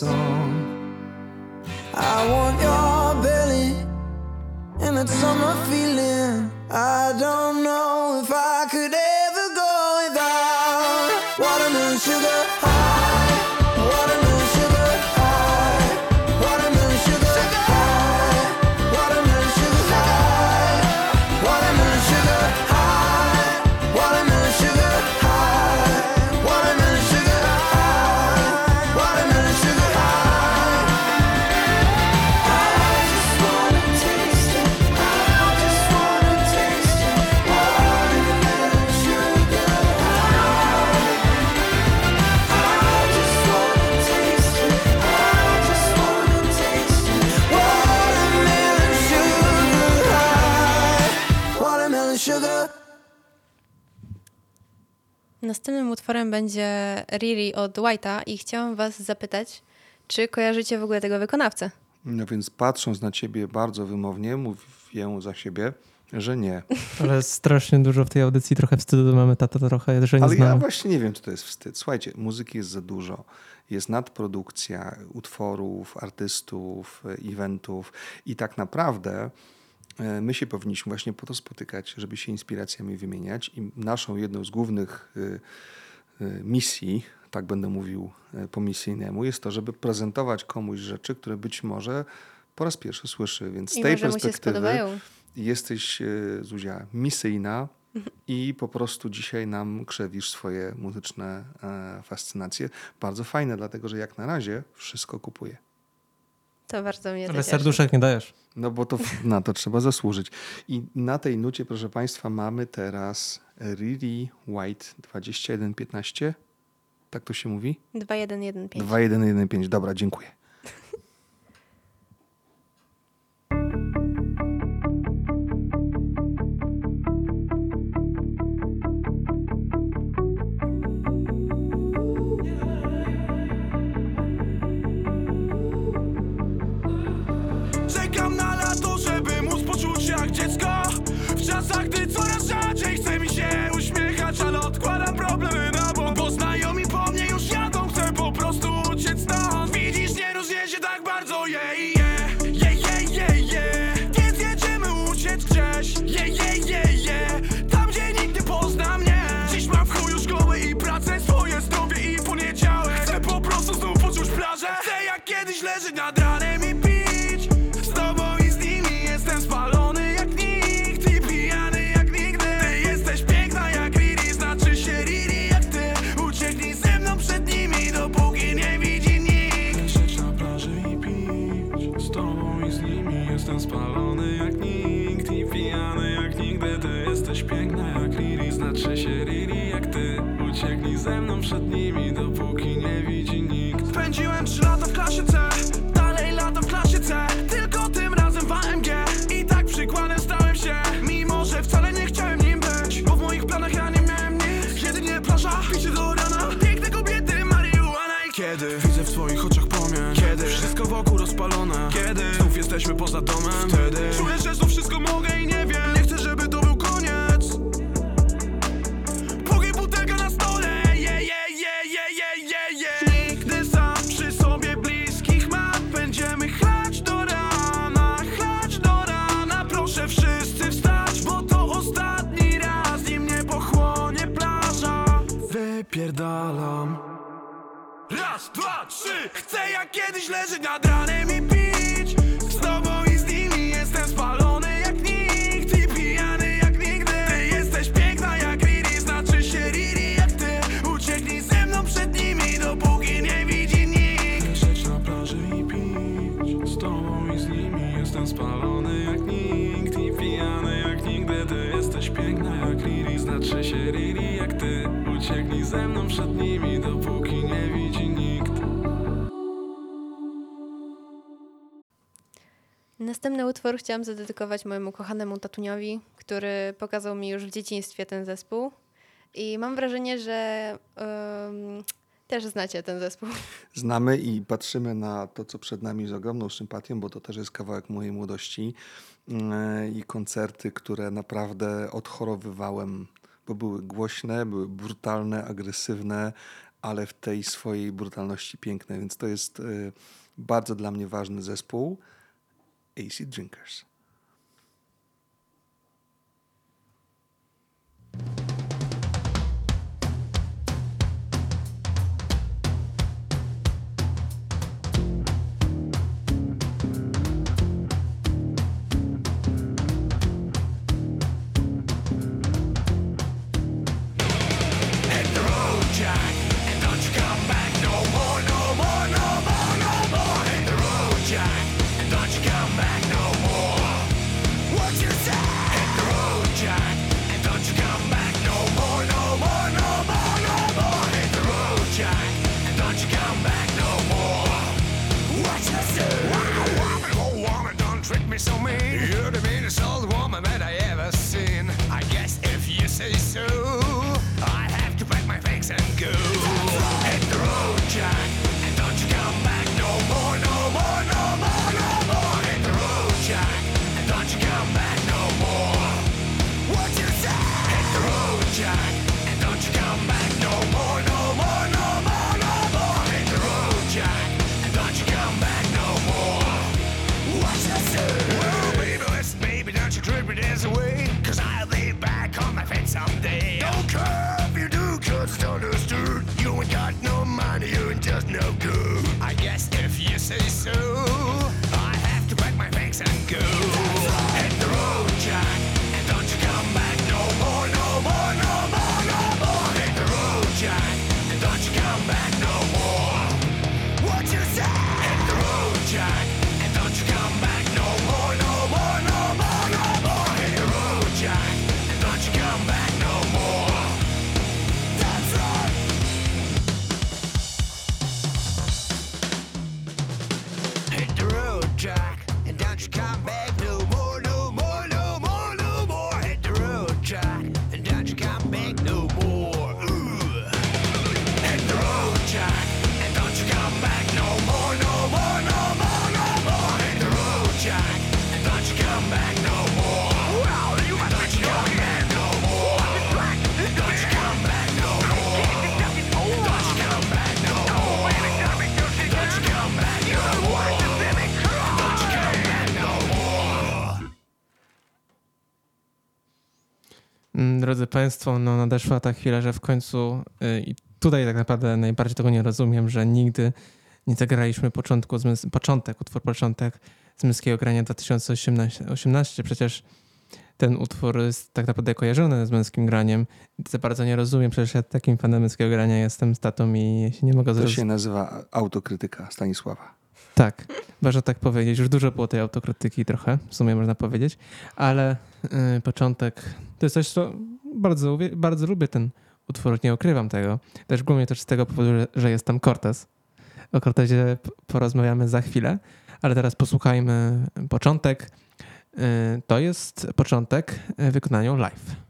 Song. Następnym utworem będzie Riri od White'a i chciałam was zapytać, czy kojarzycie w ogóle tego wykonawcę? No więc patrząc na ciebie bardzo wymownie, mówię za siebie, że nie. Ale strasznie dużo w tej audycji, trochę wstydu mamy tata trochę, że nie Ale ja znamy. właśnie nie wiem, czy to jest wstyd. Słuchajcie, muzyki jest za dużo. Jest nadprodukcja utworów, artystów, e, eventów i tak naprawdę my się powinniśmy właśnie po to spotykać, żeby się inspiracjami wymieniać i naszą jedną z głównych e, e, misji, tak będę mówił e, po misyjnemu, jest to, żeby prezentować komuś rzeczy, które być może po raz pierwszy słyszy. Więc z I tej perspektywy jesteś, e, Zuzia, misyjna i po prostu dzisiaj nam krzewisz swoje muzyczne e, fascynacje. Bardzo fajne, dlatego że jak na razie wszystko kupuję. To bardzo mnie Ale serduszek nie dajesz. No bo to na to trzeba zasłużyć. I na tej nucie, proszę Państwa, mamy teraz Riri White 2115. Tak to się mówi? 2115. 2115. Dobra, dziękuję. Picie do rana. Piękne kobiety, marihuana i kiedy? Widzę w twoich oczach płomień. Kiedy? Wszystko wokół rozpalone. Kiedy? Znów jesteśmy poza domem. Wtedy? Czuję, że znów wszystko mogę i nie wiem Chcę jak kiedyś leżeć nad Następny utwór chciałam zadedykować mojemu kochanemu tatuniowi, który pokazał mi już w dzieciństwie ten zespół. I mam wrażenie, że em, też znacie ten zespół. Znamy i patrzymy na to, co przed nami z ogromną sympatią, bo to też jest kawałek mojej młodości mm, i koncerty, które naprawdę odchorowywałem, bo były głośne, były brutalne, agresywne, ale w tej swojej brutalności piękne, więc to jest y, bardzo dla mnie ważny zespół. AC Drinkers. so mean. You're the meanest old woman that I ever seen. I guess if you say so. someday. Don't care if you do, cause it's understood. You ain't got no money, you ain't just no good. I guess if you say so. państwo, no nadeszła ta chwila, że w końcu y, i tutaj tak naprawdę najbardziej tego nie rozumiem, że nigdy nie zagraliśmy początku, początek, utwór początek z Męskiego Grania 2018. 18. Przecież ten utwór jest tak naprawdę kojarzony z męskim graniem. Za bardzo nie rozumiem, przecież ja takim fanem męskiego grania jestem statą i się nie mogę zrozumieć. To się nazywa autokrytyka Stanisława. Tak, warto tak powiedzieć. Już dużo było tej autokrytyki trochę, w sumie można powiedzieć, ale y, początek to jest coś, co bardzo, bardzo lubię ten utwór, nie ukrywam tego. Też głównie też z tego powodu, że jest tam Cortez. O Cortezie porozmawiamy za chwilę, ale teraz posłuchajmy początek. Y, to jest początek y, wykonania live.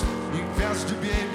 You peço de bem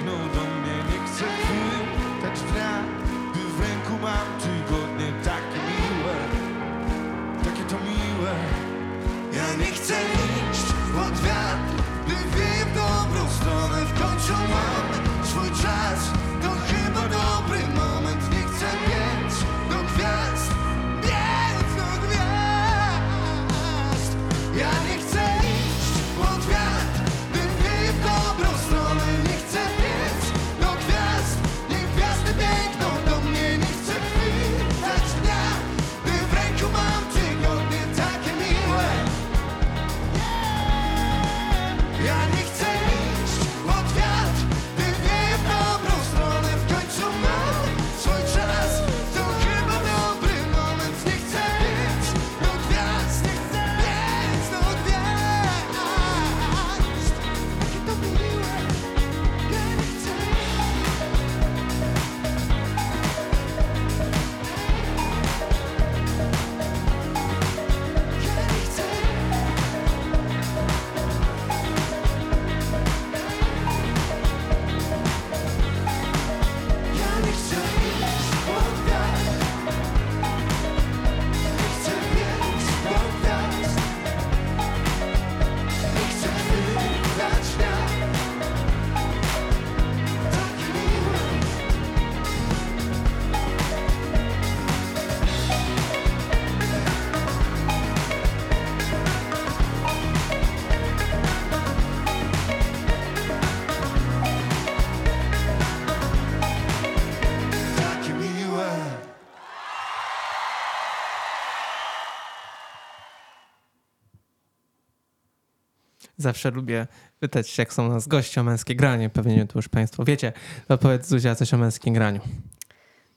zawsze lubię pytać, jak są u nas goście o męskie granie. Pewnie to już Państwo wiecie. To powiedz Zuzia coś o męskim graniu.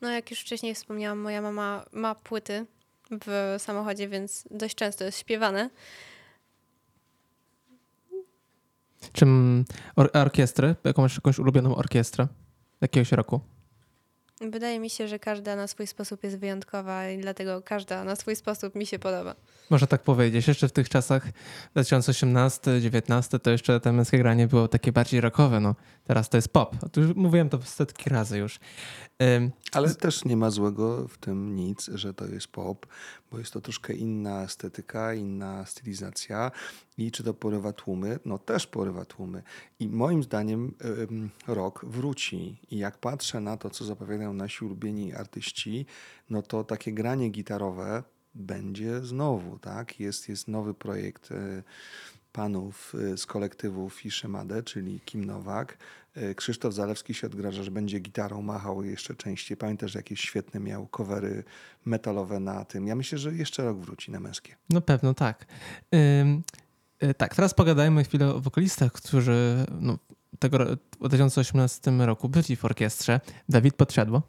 No jak już wcześniej wspomniałam, moja mama ma płyty w samochodzie, więc dość często jest śpiewane. Czym or orkiestry? Jaką masz jakąś ulubioną orkiestrę? Jakiegoś roku? Wydaje mi się, że każda na swój sposób jest wyjątkowa i dlatego każda na swój sposób mi się podoba. Można tak powiedzieć. Jeszcze w tych czasach 2018-19 to jeszcze te męskie granie było takie bardziej rockowe. No, teraz to jest pop. Mówiłem to setki razy już. Ale też nie ma złego w tym nic, że to jest pop, bo jest to troszkę inna estetyka, inna stylizacja i czy to porywa tłumy? No też porywa tłumy. I moim zdaniem ym, rock wróci. I jak patrzę na to, co zapowiadają nasi ulubieni artyści, no to takie granie gitarowe będzie znowu, tak? Jest, jest nowy projekt y, panów y, z kolektywu Fiszemadę, czyli Kim Nowak. Y, Krzysztof Zalewski się odgraża, że będzie gitarą machał jeszcze częściej. Pamiętasz, że jakieś świetne miał covery metalowe na tym. Ja myślę, że jeszcze rok wróci na męskie. No pewno tak. Ym, y, tak, teraz pogadajmy chwilę o wokalistach, którzy no, tego w 2018 roku byli w orkiestrze. Dawid Podsiadło.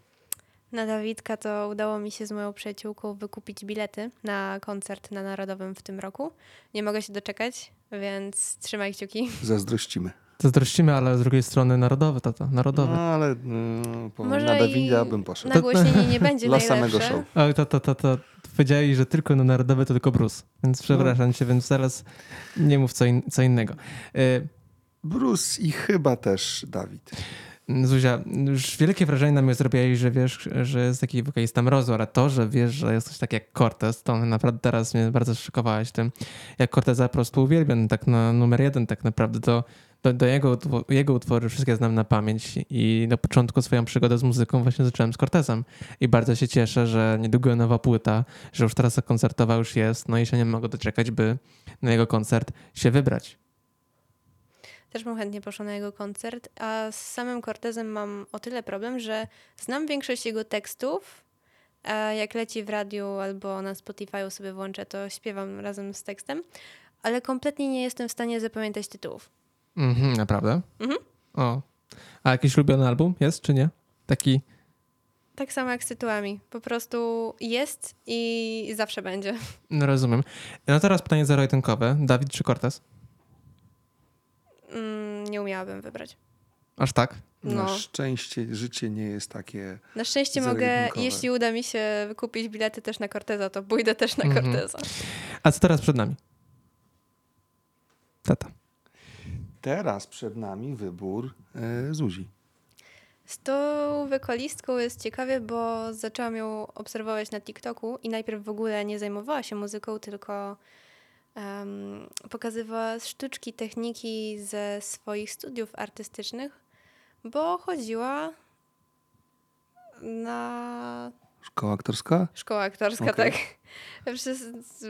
Na Dawidka to udało mi się z moją przyjaciółką wykupić bilety na koncert na Narodowym w tym roku. Nie mogę się doczekać, więc trzymaj kciuki. Zazdrościmy. Zazdrościmy, ale z drugiej strony narodowy, tata, narodowy. No ale no, po, Może na i Dawida bym poszedł. Nagłośnienie nie będzie Dla samego show. Ale to, to, to, to powiedzieli, że tylko na narodowy to tylko Bruce. Więc przepraszam cię, więc zaraz nie mów co, in, co innego. Y, Bruce i chyba też Dawid. Zuzia, już wielkie wrażenie na mnie zrobiłeś, że wiesz, że jest taki wokalista mrozu, ale to, że wiesz, że jest coś tak jak Cortez, to naprawdę teraz mnie bardzo szokowałeś tym, jak Corteza po prostu uwielbiam, tak na numer jeden tak naprawdę, to do, do jego, jego utwory wszystkie znam na pamięć i na początku swoją przygodę z muzyką właśnie zacząłem z Cortezem i bardzo się cieszę, że niedługo nowa płyta, że już teraz koncertowa już jest, no i się nie mogę doczekać, by na jego koncert się wybrać. Też bym chętnie poszła na jego koncert, a z samym Cortezem mam o tyle problem, że znam większość jego tekstów. A jak leci w radiu albo na Spotify sobie włączę, to śpiewam razem z tekstem, ale kompletnie nie jestem w stanie zapamiętać tytułów. Mhm, naprawdę? Mhm. O. A jakiś ulubiony album jest, czy nie? Taki Tak samo jak z tytułami. Po prostu jest i zawsze będzie. No rozumiem. No teraz pytanie zero-jedynkowe. Dawid czy Cortez? Mm, nie umiałabym wybrać. Aż tak? No. Na szczęście życie nie jest takie. Na szczęście mogę, jeśli uda mi się wykupić bilety też na Corteza, to pójdę też na Mhm. Corteza. A co teraz przed nami? Tata. Teraz przed nami wybór e, Zuzi. Z tą wokalistką jest ciekawie, bo zaczęłam ją obserwować na TikToku i najpierw w ogóle nie zajmowała się muzyką, tylko em, pokazywała sztuczki, techniki ze swoich studiów artystycznych, bo chodziła na Szkoła aktorska? Szkoła aktorska, Okej. tak.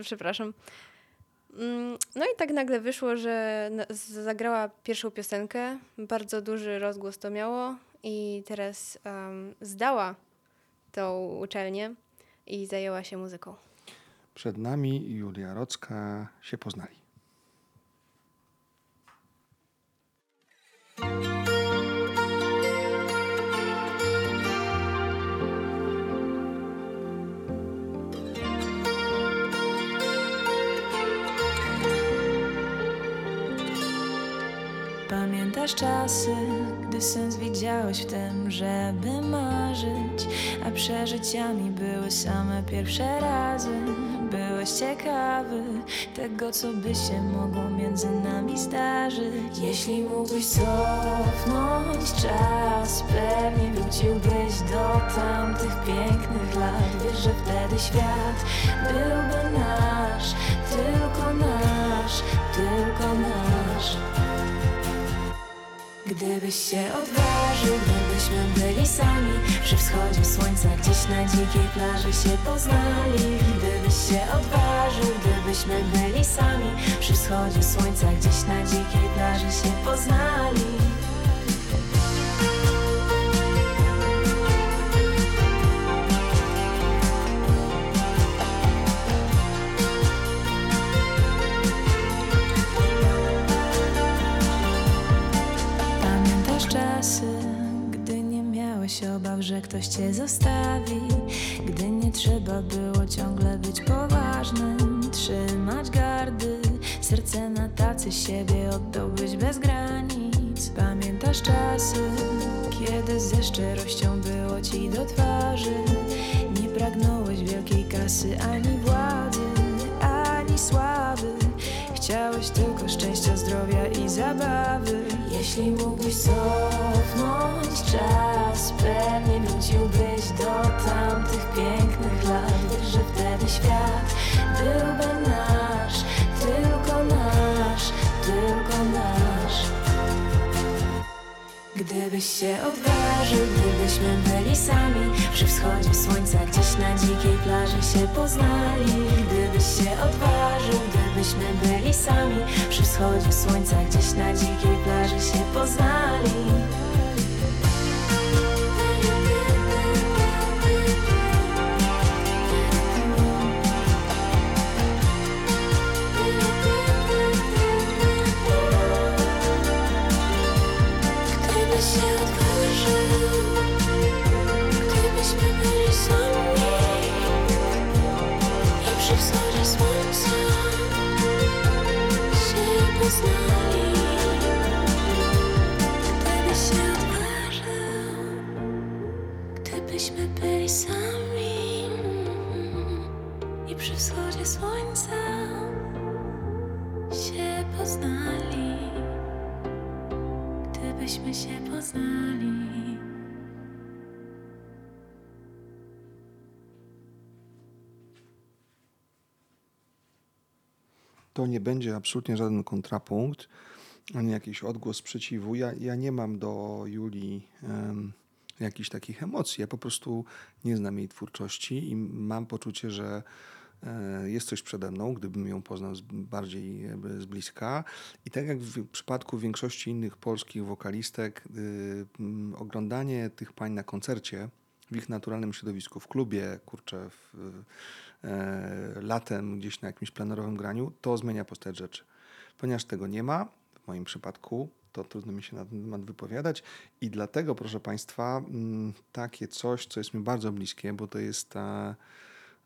Przepraszam. Mm, No i tak nagle wyszło, że zagrała pierwszą piosenkę. Bardzo duży rozgłos to miało i teraz em, zdała tą uczelnię i zajęła się muzyką. Przed nami Julia Rocka się poznali. Pamiętasz czasy, gdy sens widziałeś w tym, żeby marzyć, a przeżyciami były same pierwsze razy. Byłeś ciekawy tego, co by się mogło między nami zdarzyć. Jeśli mógłbyś cofnąć czas, pewnie wróciłbyś do tamtych pięknych lat. Wiesz, że wtedy świat byłby nasz, tylko nasz, tylko nasz. Gdybyś się odważył, gdybyśmy byli sami Przy wschodzie słońca gdzieś na dzikiej plaży się poznali. Gdybyś się odważył, gdybyśmy byli sami Przy wschodzie słońca gdzieś na dzikiej plaży się poznali że ktoś cię zostawi. Gdy nie trzeba było ciągle być poważnym Trzymać gardy. Serce na tacy siebie oddałbyś bez granic. Pamiętasz czasy, kiedy ze szczerością było ci do twarzy. Nie pragnąłeś wielkiej kasy ani władzy, ani sławy. Chciałeś tylko szczęścia, zdrowia i zabawy. Jeśli mógłbyś cofnąć czas pięknych lat Wiesz, że wtedy świat byłby nasz Tylko nasz, tylko nasz. Gdybyś się odważył, gdybyśmy byli sami Przy wschodzie słońca gdzieś na dzikiej plaży się poznali. Gdybyś się odważył, gdybyśmy byli sami Przy wschodzie słońca gdzieś na dzikiej plaży się poznali Się poznali To nie będzie absolutnie żaden kontrapunkt, ani jakiś odgłos sprzeciwu. Ja, ja nie mam do Julii em, jakichś takich emocji. Ja po prostu nie znam jej twórczości i mam poczucie, że e, jest coś przede mną, gdybym ją poznał bardziej z bliska. I tak jak w przypadku większości innych polskich wokalistek, y, mm, oglądanie tych pań na koncercie w ich naturalnym środowisku, w klubie, kurczę, w, latem gdzieś na jakimś plenerowym graniu, to zmienia postać rzeczy. Ponieważ tego nie ma, w moim przypadku, to trudno mi się na ten temat wypowiadać i dlatego, proszę Państwa, mm, takie coś, co jest mi bardzo bliskie, bo to jest e,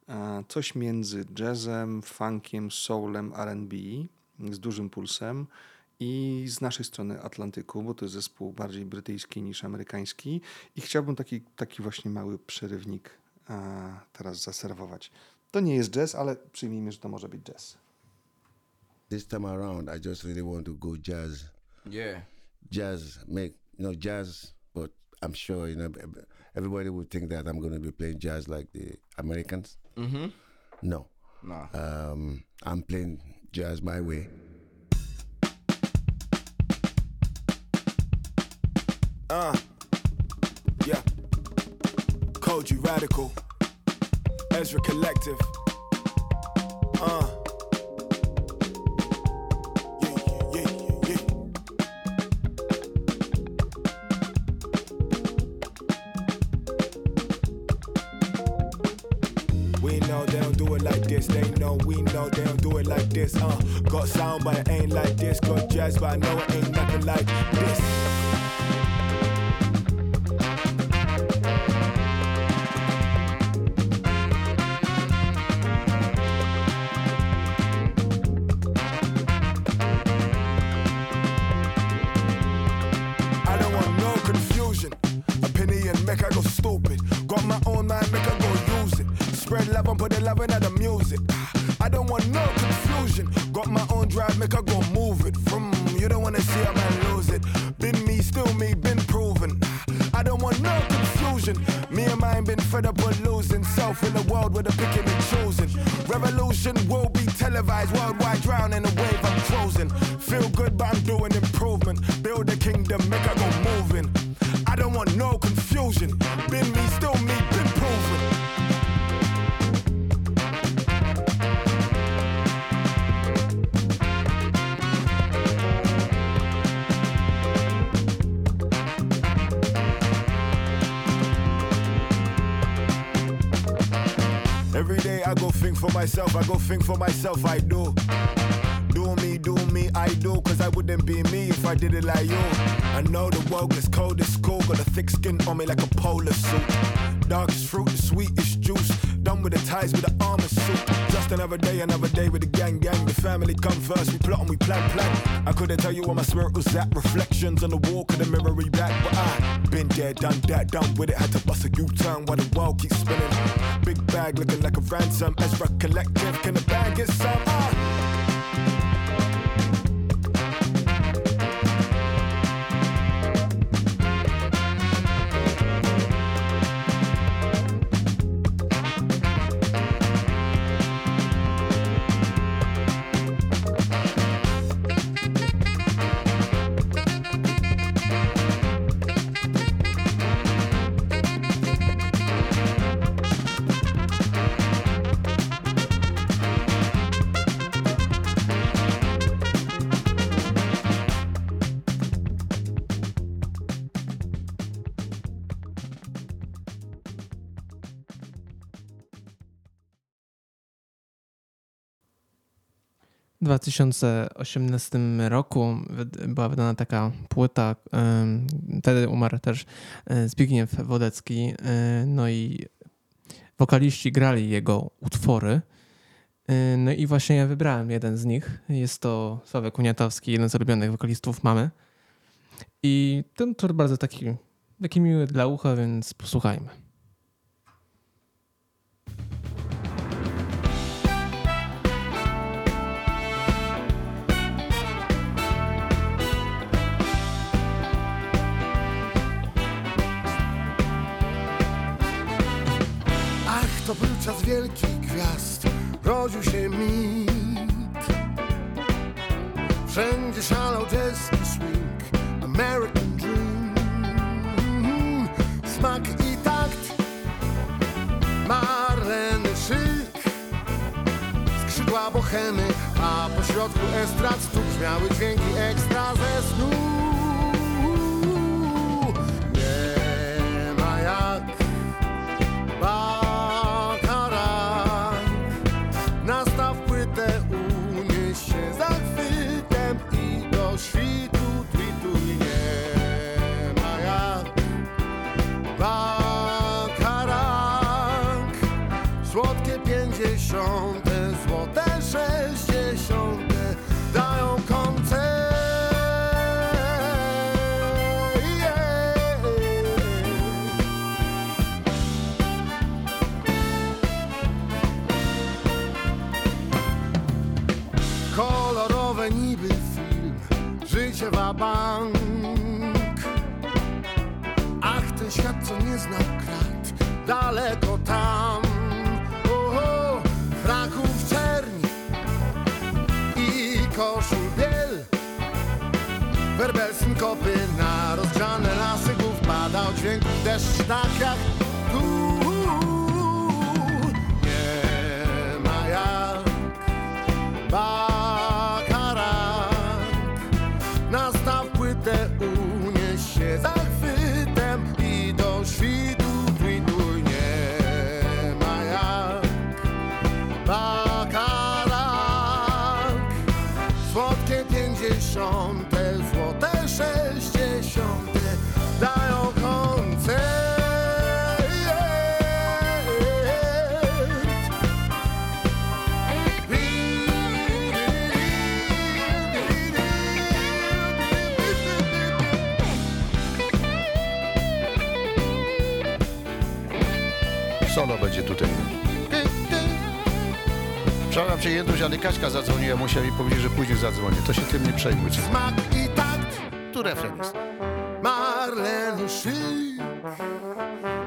e, coś między jazzem, funkiem, soulem, R&B z dużym pulsem i z naszej strony Atlantyku, bo to jest zespół bardziej brytyjski niż amerykański i chciałbym taki, taki właśnie mały przerywnik e, teraz zaserwować. To nie jest jazz, ale przyjmijmy, że to może być jazz. This time around, I just really want to go jazz. Yeah. Jazz, make, you know, jazz, but I'm sure, you know, everybody would think that I'm going to be playing jazz like the Americans. Mm -hmm. No. Nah. Um, I'm playing jazz my way. Uh, yeah. Koji Radical. Ezra Collective. Uh. Yeah, yeah, yeah. We know they don't do it like this. They know we know they don't do it like this. Uh, got sound, but it ain't like this. Got jazz, but I know it ain't nothing like this. Music. Ah, I don't want no confusion. Got my own drive, make I go move it. From you don't wanna see a man lose it. Been me, still me, been proven. Ah, I don't want no confusion. Me and mine been fed up with losing self in a world where the picking and choosing. Revolution will be televised worldwide, drowning a for myself, I go think for myself, I do. Do me, do me, I do, cause I wouldn't be me if I did it like you. I know the world gets cold at school, got a thick skin on me like a polar suit. Darkest fruit, the sweetest juice. Done with the ties with the armor suit. Just another day, another day with. The family come first, we plot and we plan, plan. I couldn't tell you where my spirit was at. Reflections on the wall could the mirror me back, but I been there, done that, done with it. Had to bust a U-turn while the world keeps spinning. Big bag looking like a ransom. Ezra Collective, can the bag get some? Ah. 2018 roku była wydana taka płyta. Wtedy umarł też e, Zbigniew Wodecki. e, No i wokaliści grali jego utwory. E, No i właśnie ja wybrałem jeden z nich. Jest to Sławek Uniatowski, jeden z ulubionych wokalistów mamy. I ten utwór bardzo taki, taki miły dla ucha, więc posłuchajmy. To był czas wielkich gwiazd, rodził się mit. Wszędzie szalał jazz i swing, American dream. Smak i takt, Marleny szyk, skrzydła bohemy, a pośrodku estrad stu brzmiały dźwięki ekstra ze snu. Daleko tam. Oho, fraków czerni i koszul biel. Werbel synkopy na rozgrzane lasy głów Padał dźwięk deszcz tak jak Jędruś, ale Kaśka zadzwoniła, musiała mi powiedzieć, że później zadzwonię. To się tym nie przejmuj. Smak i takt Tu refren jest. Marleny szyk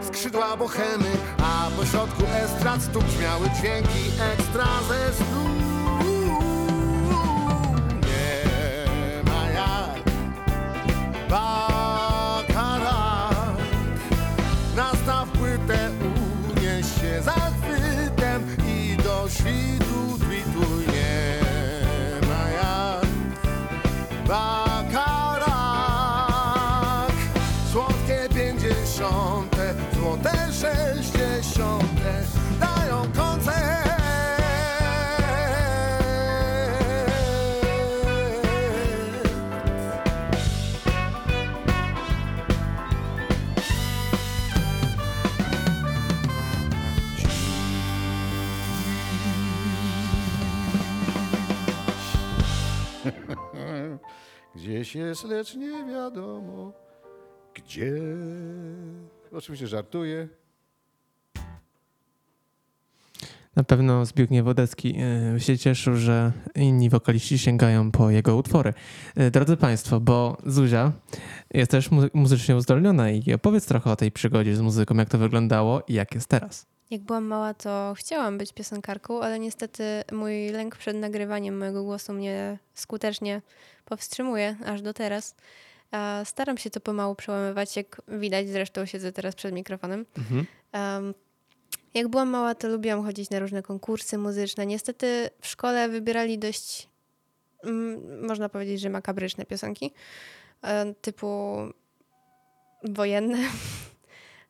Skrzydła bohemy A po środku estrad stóp brzmiały dźwięki ekstra ze snu Gdzieś jest, lecz nie wiadomo gdzie. Oczywiście żartuję. Na pewno Zbigniew Wodecki y, się cieszył, że inni wokaliści sięgają po jego utwory. Y, Drodzy Państwo, bo Zuzia jest też mu- muzycznie uzdolniona i opowiedz trochę o tej przygodzie z muzyką, jak to wyglądało i jak jest teraz. Jak byłam mała, to chciałam być piosenkarką, ale niestety mój lęk przed nagrywaniem mojego głosu mnie skutecznie powstrzymuje aż do teraz. A Staram się to pomału przełamywać, jak widać, zresztą siedzę teraz przed mikrofonem. Mhm. Em, jak byłam mała, to lubiłam chodzić na różne konkursy muzyczne. Niestety w szkole wybierali dość, mm, można powiedzieć, że makabryczne piosenki, e, typu wojenne,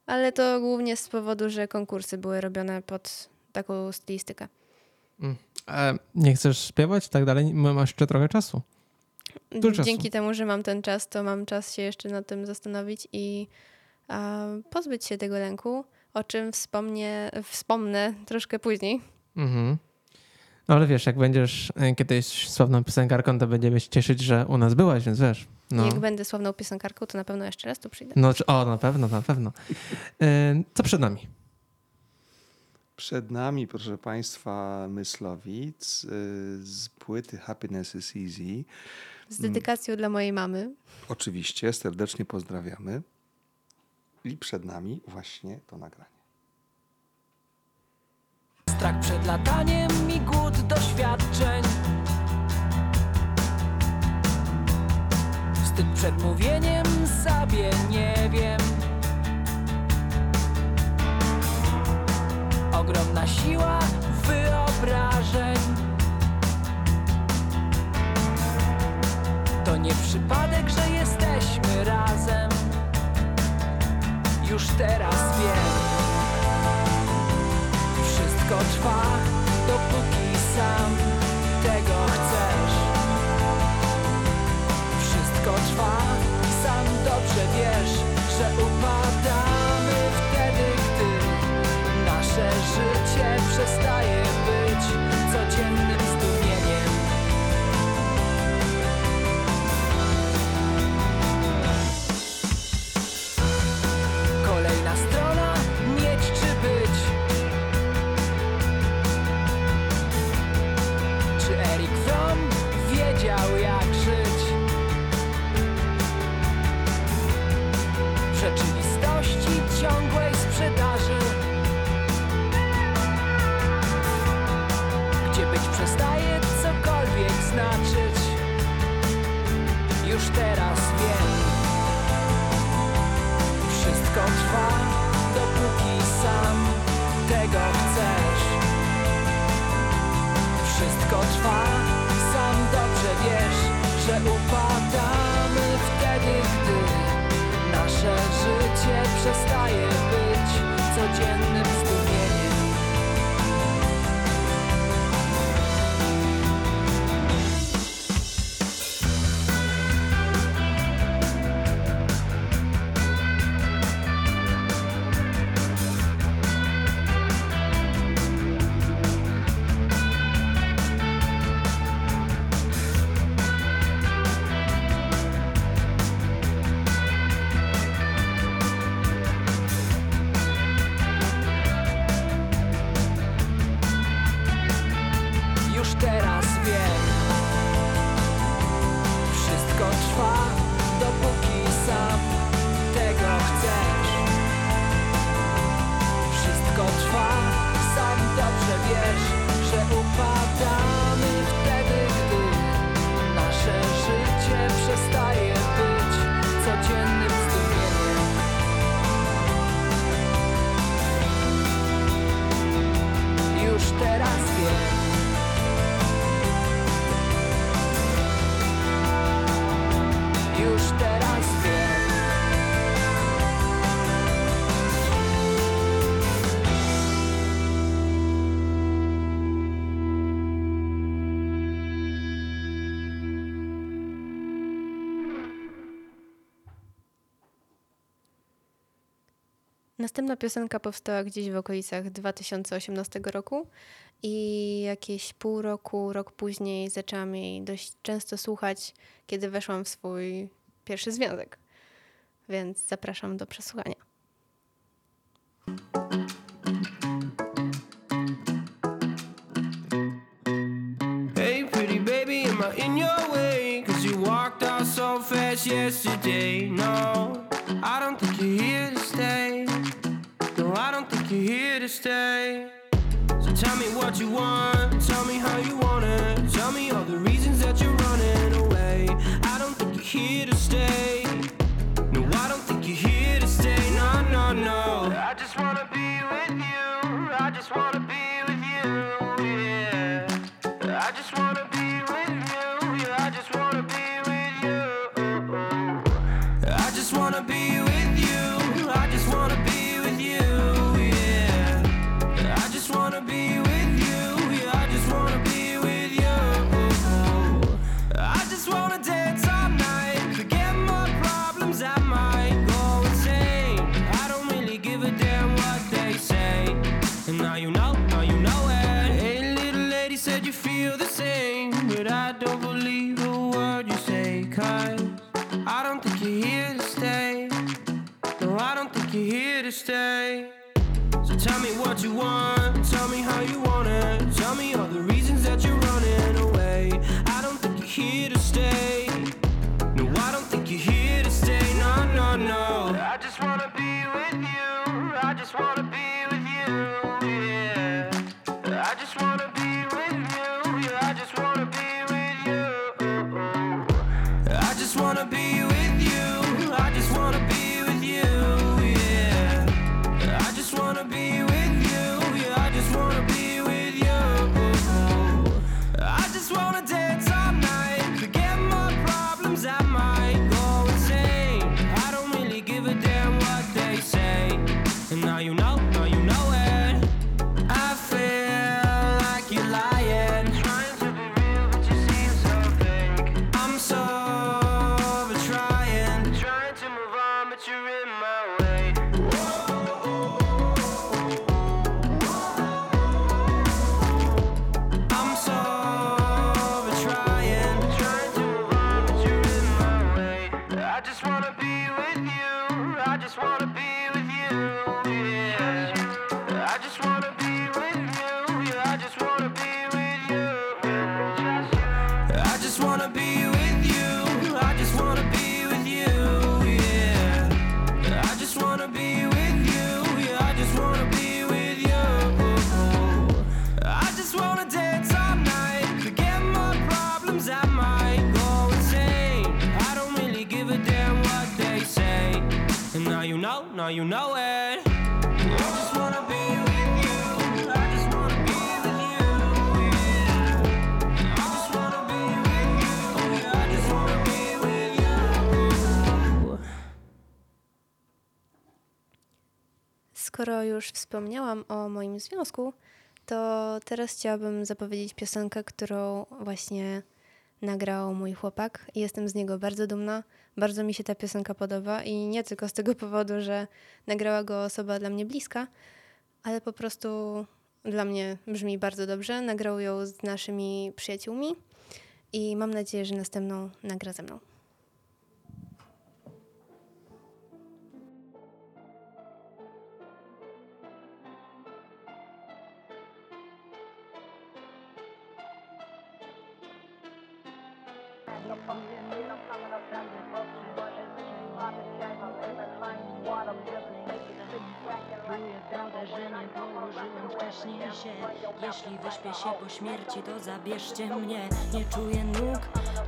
ale to głównie z powodu, że konkursy były robione pod taką stylistykę. Mm. Nie chcesz śpiewać i tak dalej? Masz jeszcze trochę czasu. Dużo czasu. Dzięki temu, że mam ten czas, to mam czas się jeszcze nad tym zastanowić i pozbyć się tego lęku, o czym wspomnę, wspomnę troszkę później. Mhm. No ale wiesz, jak będziesz y, kiedyś sławną piosenkarką, to będziemy się cieszyć, że u nas byłaś, więc wiesz. No. Jak będę sławną piosenkarką, to na pewno jeszcze raz tu przyjdę. No, o, na pewno, na pewno. Y, Co przed nami? Przed nami, proszę Państwa, Myslowic y, z płyty Happiness is Easy. Z dedykacją dla mojej mamy. Oczywiście, serdecznie pozdrawiamy. I przed nami właśnie to nagranie. Strach przed lataniem i głód Wstyd przed mówieniem sobie nie wiem. Ogromna siła wyobrażeń. To nie przypadek, że jesteśmy razem. Już teraz wiem. Wszystko trwa, przestaje życie Następna piosenka powstała gdzieś w okolicach 2018 roku i jakieś pół roku, rok później zaczęłam jej dość często słuchać, kiedy weszłam w swój pierwszy związek. Więc zapraszam do przesłuchania. Hey, pretty baby, am I in your way? Cause you walked out so fast yesterday. No, I don't think you're here to stay. You're here to stay. So tell me what you want, tell me how you want it. Tell me all the reasons you know it. Skoro już wspomniałam o moim związku, to teraz chciałabym zapowiedzieć piosenkę, którą właśnie nagrał mój chłopak. Jestem z niego bardzo dumna. Bardzo mi się ta piosenka podoba i nie tylko z tego powodu, że nagrała go osoba dla mnie bliska, ale po prostu dla mnie brzmi bardzo dobrze. Nagrał ją z naszymi przyjaciółmi i mam nadzieję, że następną nagra ze mną. Że nie położyłem wcześniej się. Jeśli wyśpię się po śmierci, to zabierzcie mnie. Nie czuję nóg,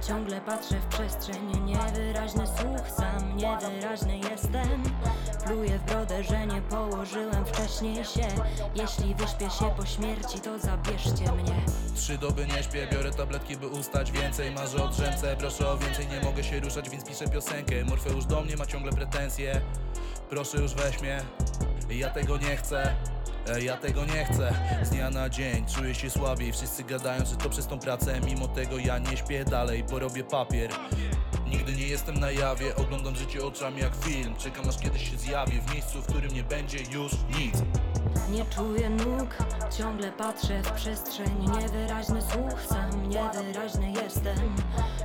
ciągle patrzę w przestrzeń. Niewyraźny słuch, sam niewyraźny jestem. Pluję w brodę, że nie położyłem wcześniej się. Jeśli wyśpię się po śmierci, to zabierzcie mnie. Trzy doby nie śpię, biorę tabletki by ustać więcej. Marzę o drzemce, proszę o więcej, nie mogę się ruszać, więc piszę piosenkę. Morfeusz do mnie ma ciągle pretensje. Proszę już weź mnie, ja tego nie chcę. Ej, Ja tego nie chcę. Z dnia na dzień czuję się słabiej. Wszyscy gadają, że to przez tą pracę. Mimo tego ja nie śpię dalej, bo robię papier Nigdy nie jestem na jawie, oglądam życie oczami jak film. Czekam aż kiedyś się zjawię w miejscu, w którym nie będzie już nic. Nie czuję nóg, ciągle patrzę w przestrzeń. Niewyraźny słuch, sam niewyraźny jestem.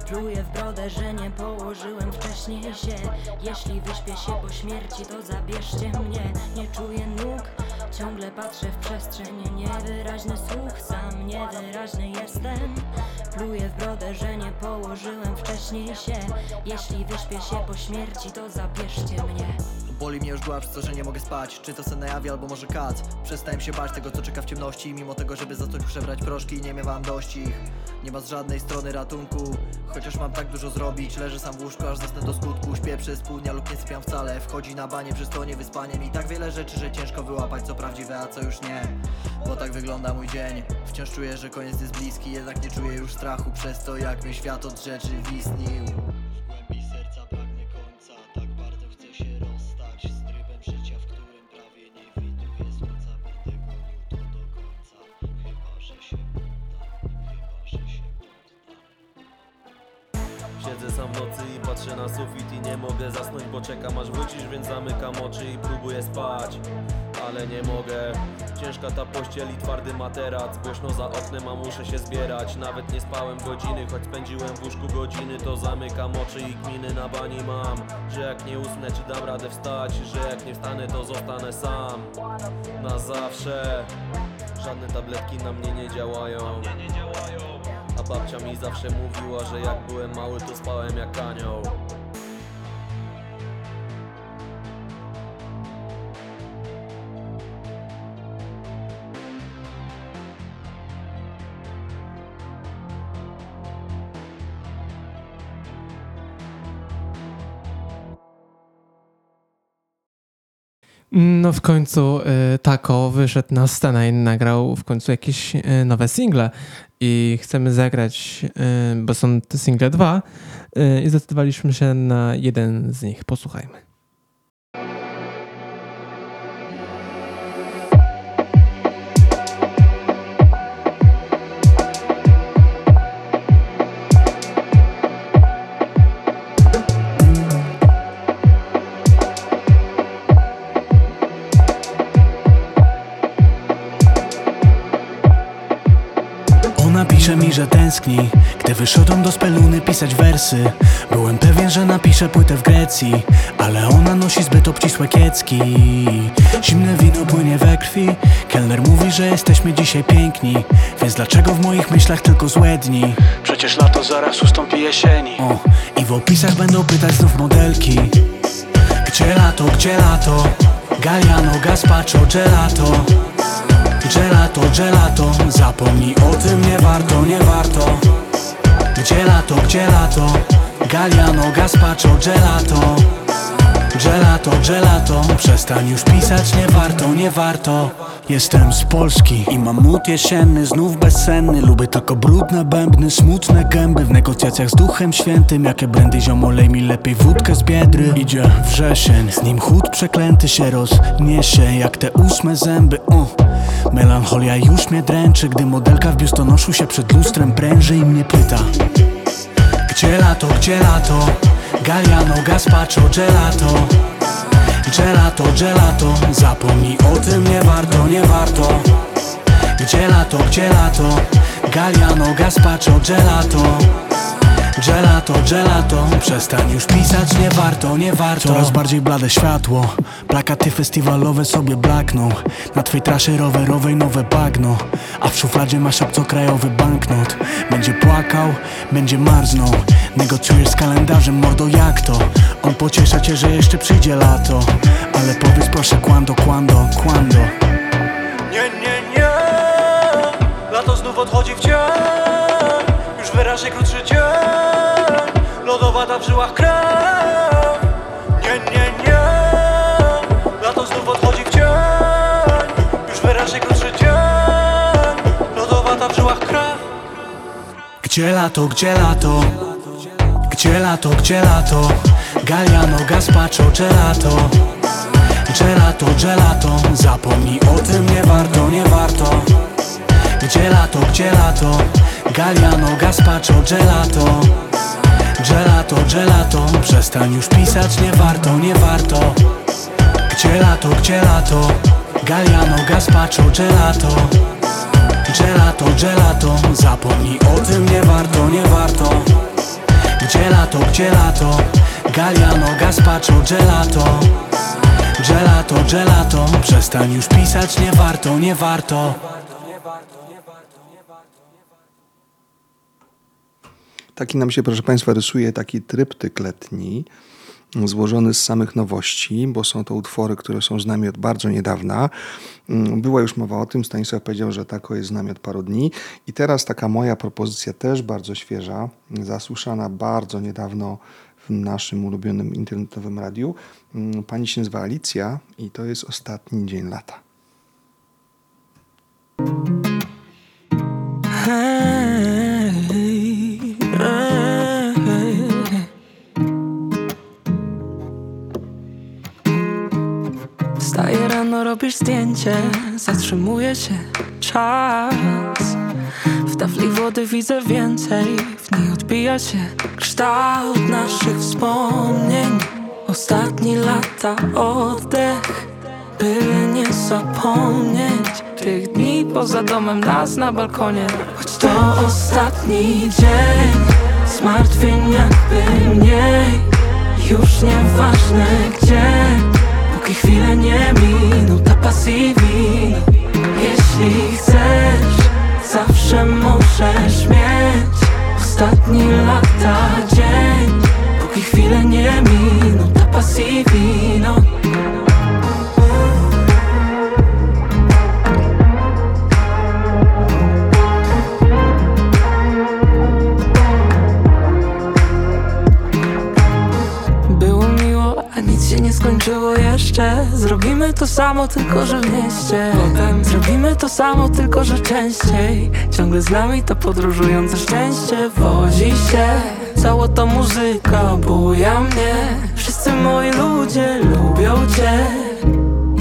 Pluję w brodę, że nie położyłem wcześniej się. Jeśli wyśpię się po śmierci, to zabierzcie mnie. Nie czuję nóg, ciągle patrzę w przestrzeń Niewyraźny słuch, sam niewyraźny jestem. Pluję w brodę, że nie położyłem wcześniej się. Jeśli wyśpię się po śmierci, to zabierzcie mnie Boli mnie już głowa przez to, że nie mogę spać. Czy to sen na jawie, albo może kac? Przestałem się bać tego, co czeka w ciemności. Mimo tego, żeby zacząć przebrać proszki Nie miewam dość ich. Nie ma z żadnej strony ratunku. Chociaż mam tak dużo zrobić. Leżę sam w łóżku, aż zasnę do skutku. Śpię przez pół dnia lub nie sypiam wcale. Wchodzi na banie, przez to nie wyspaniem I tak wiele rzeczy, że ciężko wyłapać Co prawdziwe, a co już nie. Bo tak wygląda mój dzień. Wciąż czuję, że koniec jest bliski Jednak nie czuję już strachu Przez to, jak mi świat od rzeczy wisnił Siedzę sam w nocy i patrzę na sufit i nie mogę zasnąć, bo czekam aż wrócisz, więc zamykam oczy i próbuję spać. Ale nie mogę, ciężka ta pościel i twardy materac. Głośno za oknem, a muszę się zbierać. Nawet nie spałem godziny, choć spędziłem w łóżku godziny. To zamykam oczy i kminy na bani mam. Że jak nie usnę, czy dam radę wstać? Że jak nie wstanę, to zostanę sam. Na zawsze. Żadne tabletki na mnie nie działają babcia mi zawsze mówiła, że jak byłem mały, to spałem jak anioł. No w końcu y, Tako wyszedł na scenę i nagrał w końcu jakieś y, nowe single i chcemy zagrać, y, bo są te single dwa y, i zdecydowaliśmy się na jeden z nich. Posłuchajmy. Pisze mi, że tęskni Gdy wyszedłem do speluny pisać wersy. Byłem pewien, że napiszę płytę w Grecji Ale ona nosi zbyt obcisłe kiecki. Zimne wino płynie we krwi Kelner mówi, że jesteśmy dzisiaj piękni Więc dlaczego w moich myślach tylko złe dni? Przecież lato zaraz ustąpi jesieni. O, I w opisach będą pytać znów modelki. Gdzie lato, gdzie lato? Galliano, gazpacho, gelato Gelato, gelato Zapomnij o tym, nie warto, nie warto. Gdzie lato, gdzie lato Galliano, gazpacho, gelato Gelato Przestań już pisać, nie warto, nie warto. Jestem z Polski i mam mód jesienny, znów bezsenny. Lubię tylko brudne bębny, smutne gęby. W negocjacjach z duchem świętym Jakie brandy ziomolej mi lepiej wódkę z biedry. Idzie wrzesień, z nim chód przeklęty się rozniesie Jak te ósme zęby, uh. Melancholia już mnie dręczy Gdy modelka w biustonoszu się przed lustrem pręży i mnie pyta. Gdzie lato, gdzie lato? Galliano, gazpacho, gelato Gelato, gelato Zapomnij o tym, nie warto, nie warto Gdzie lato, gdzie lato? Galliano, gazpacho, gelato Gelato, gelato Przestań już pisać, nie warto, nie warto. Coraz bardziej blade światło Plakaty festiwalowe sobie blakną. Na twej trasie rowerowej nowe bagno A w szufladzie masz obcokrajowy banknot. Będzie płakał, będzie marznął. Negocjujesz z kalendarzem, mordo jak to? On pociesza cię, że jeszcze przyjdzie lato. Ale powiedz proszę quando, quando, quando Nie, nie, nie. Lato znów odchodzi w cień. Już wyraźnie krótszy Gdzie lato, gdzie lato? Gdzie lato, gdzie lato? Galliano, gazpacho, gelato. Gelato, gelato Zapomnij o tym, nie warto, nie warto. Gdzie lato, gdzie lato? Galliano, gazpacho, gelato. Gelato, gelato, przestań już pisać, nie warto, nie warto. Gdzie lato, gdzie lato, Galliano, gazpacho, gelato Gelato, gelato, zapomnij o tym, nie warto, nie warto. Gdzie lato, gdzie lato, Galliano, gazpacho, gelato. Gelato, gelato, przestań już pisać, nie warto, nie warto. Taki nam się, proszę Państwa, rysuje taki tryptyk letni, złożony z samych nowości, bo są to utwory, które są z nami od bardzo niedawna. Mm, Była już mowa o tym, Stanisław powiedział, że tako jest z nami od paru dni. I teraz taka moja propozycja też bardzo świeża, zasłyszana bardzo niedawno w naszym ulubionym internetowym radiu. Mm, Pani się nazywa Alicja i to jest ostatni dzień lata. Wstaję rano, robisz zdjęcie Zatrzymuje się czas. W tafli wody widzę więcej W niej odbija się kształt naszych wspomnień. Ostatni lata oddech By nie zapomnieć Tych dni poza domem, nas na balkonie. Choć to ostatni dzień Zmartwień jakby mniej. Już nieważne gdzie Póki chwile nie minuta pasji wino Jeśli chcesz, zawsze możesz mieć Ostatni lata dzień. Póki chwile nie minuta pasji wino skończyło jeszcze. Zrobimy to samo, tylko że w mieście. Potem zrobimy to samo, tylko że częściej. Ciągle z nami to podróżujące szczęście Wozi się. Cała ta muzyka buja mnie. Wszyscy moi ludzie lubią cię.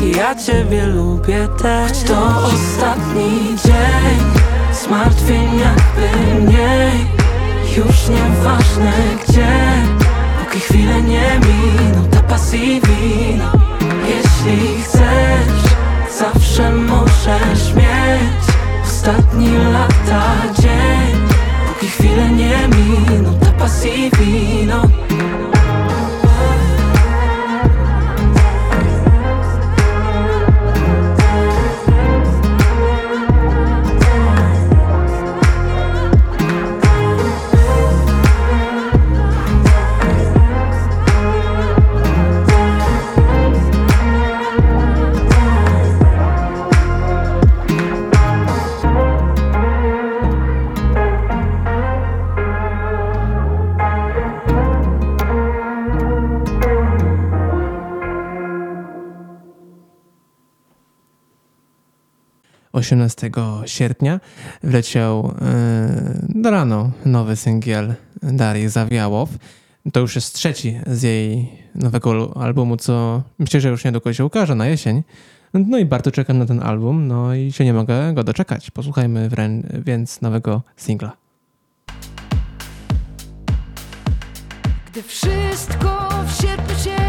I ja ciebie lubię też. Choć to ostatni dzień. Zmartwień jakby mniej. Już nieważne gdzie Póki chwile nie minuta pasji wino. Jeśli chcesz, zawsze możesz mieć. Ostatni lata dzień. Póki chwile nie minuta pasji wino – 18 sierpnia wleciał yy, rano nowy singiel Darii Zawiałow. To już jest trzeci z jej nowego albumu, co myślę, że już niedługo się ukaże na jesień. No i bardzo czekam na ten album, no i się nie mogę go doczekać. Posłuchajmy więc nowego singla. Gdy wszystko w sierpniu się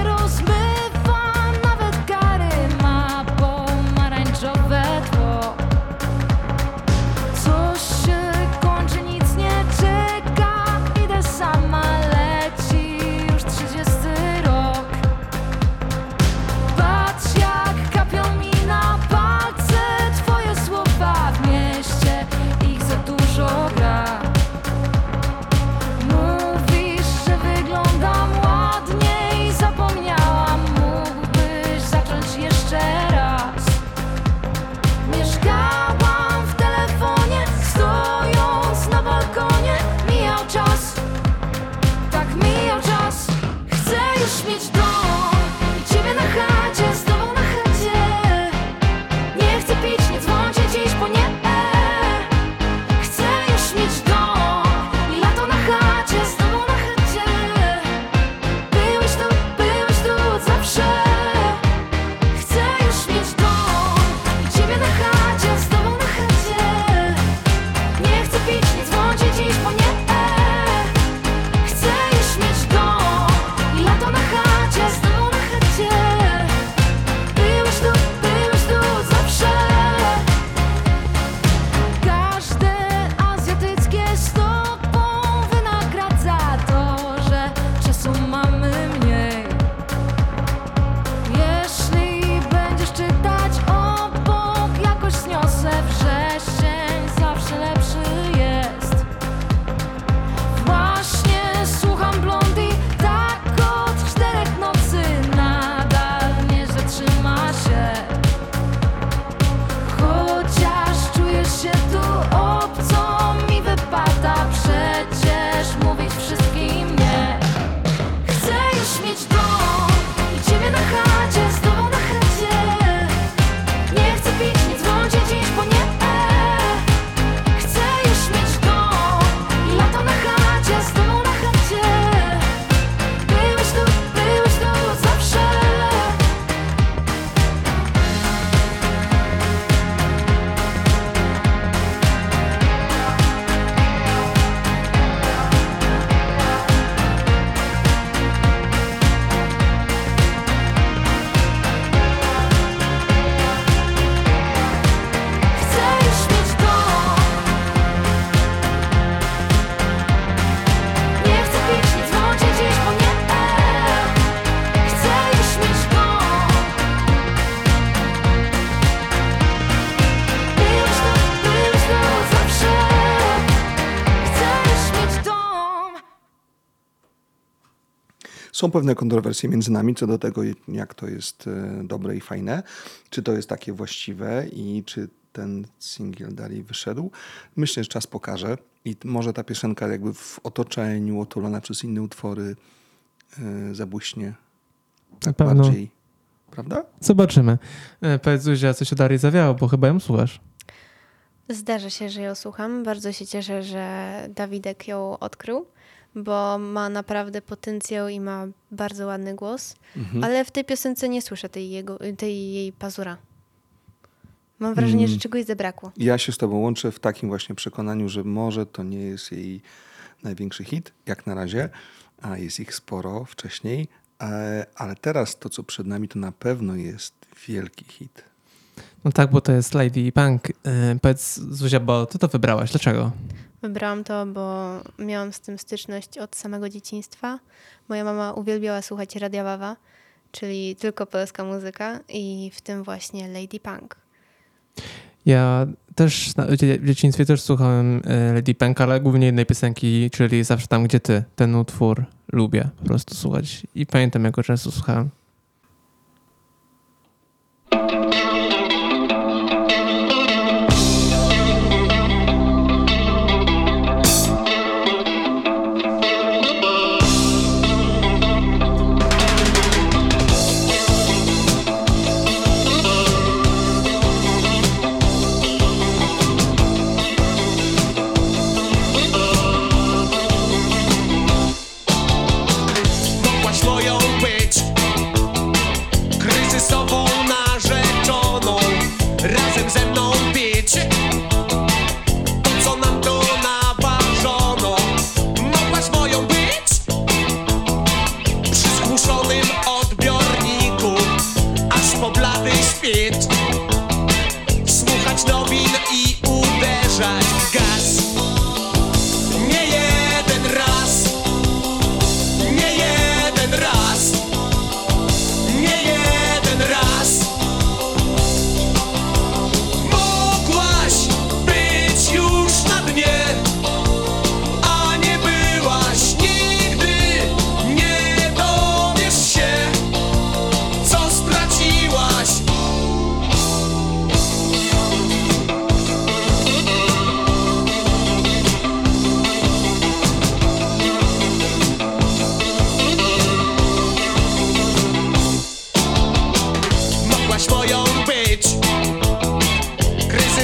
Są pewne kontrowersje między nami co do tego, jak to jest e, dobre i fajne, czy to jest takie właściwe i czy ten singiel dalej wyszedł. Myślę, że czas pokaże i może ta piosenka jakby w otoczeniu, otulona przez inne utwory e, zabłyśnie Na pewno. bardziej. Prawda? Zobaczymy. E, Powiedz Zuzia, co się dalej zawiało, bo chyba ją słuchasz. Zdarza się, że ją słucham. Bardzo się cieszę, że Dawidek ją odkrył, bo ma naprawdę potencjał i ma bardzo ładny głos. Mhm. Ale w tej piosence nie słyszę tej, jego, tej jej pazura. Mam wrażenie, Mm. że czegoś zabrakło. Ja się z Tobą łączę w takim właśnie przekonaniu, że może to nie jest jej największy hit, jak na razie, a jest ich sporo wcześniej, e, ale teraz to, co przed nami, to na pewno jest wielki hit. No tak, bo to jest Lady Punk. E, Powiedz Zuzia, bo ty to wybrałaś. Dlaczego? Wybrałam to, bo miałam z tym styczność od samego dzieciństwa. Moja mama uwielbiała słuchać Radia Wawa, czyli tylko polska muzyka i w tym właśnie Lady Punk. Ja też na, w dzie- w dzieciństwie też słuchałem e, Lady Punk, ale głównie jednej piosenki, czyli Zawsze tam, gdzie ty. Ten utwór lubię po prostu słuchać i pamiętam, jak go często słuchałem.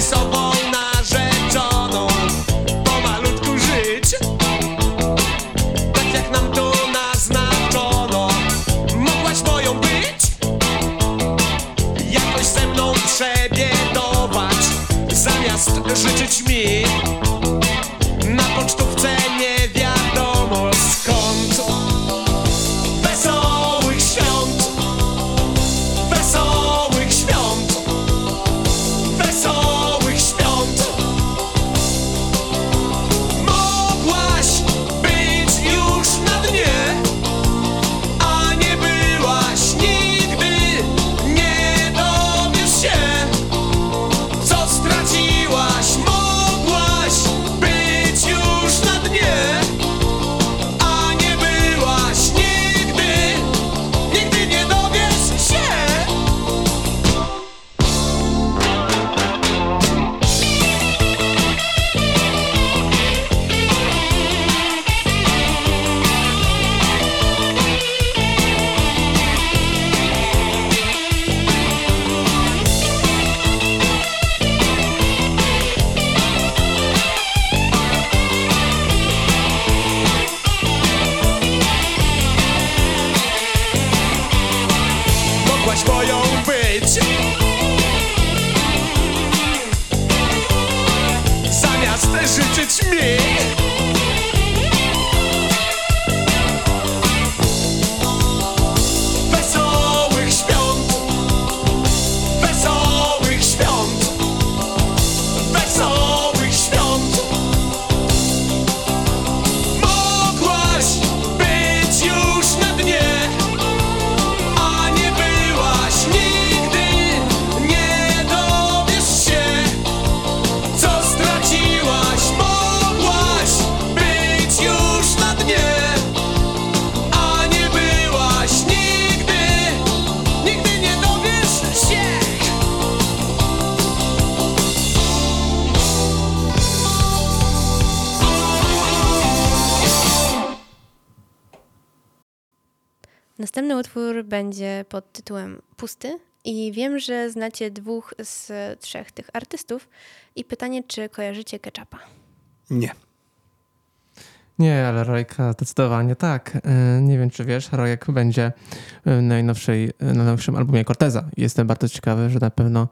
salvar. Tytułem Pusty i wiem, że znacie dwóch z trzech tych artystów i pytanie, czy kojarzycie Ketchupa? Nie. Nie, ale Rojka zdecydowanie tak. E, Nie wiem, czy wiesz, Rojek będzie w najnowszej, na najnowszym albumie Corteza. Jestem bardzo ciekawy, że na pewno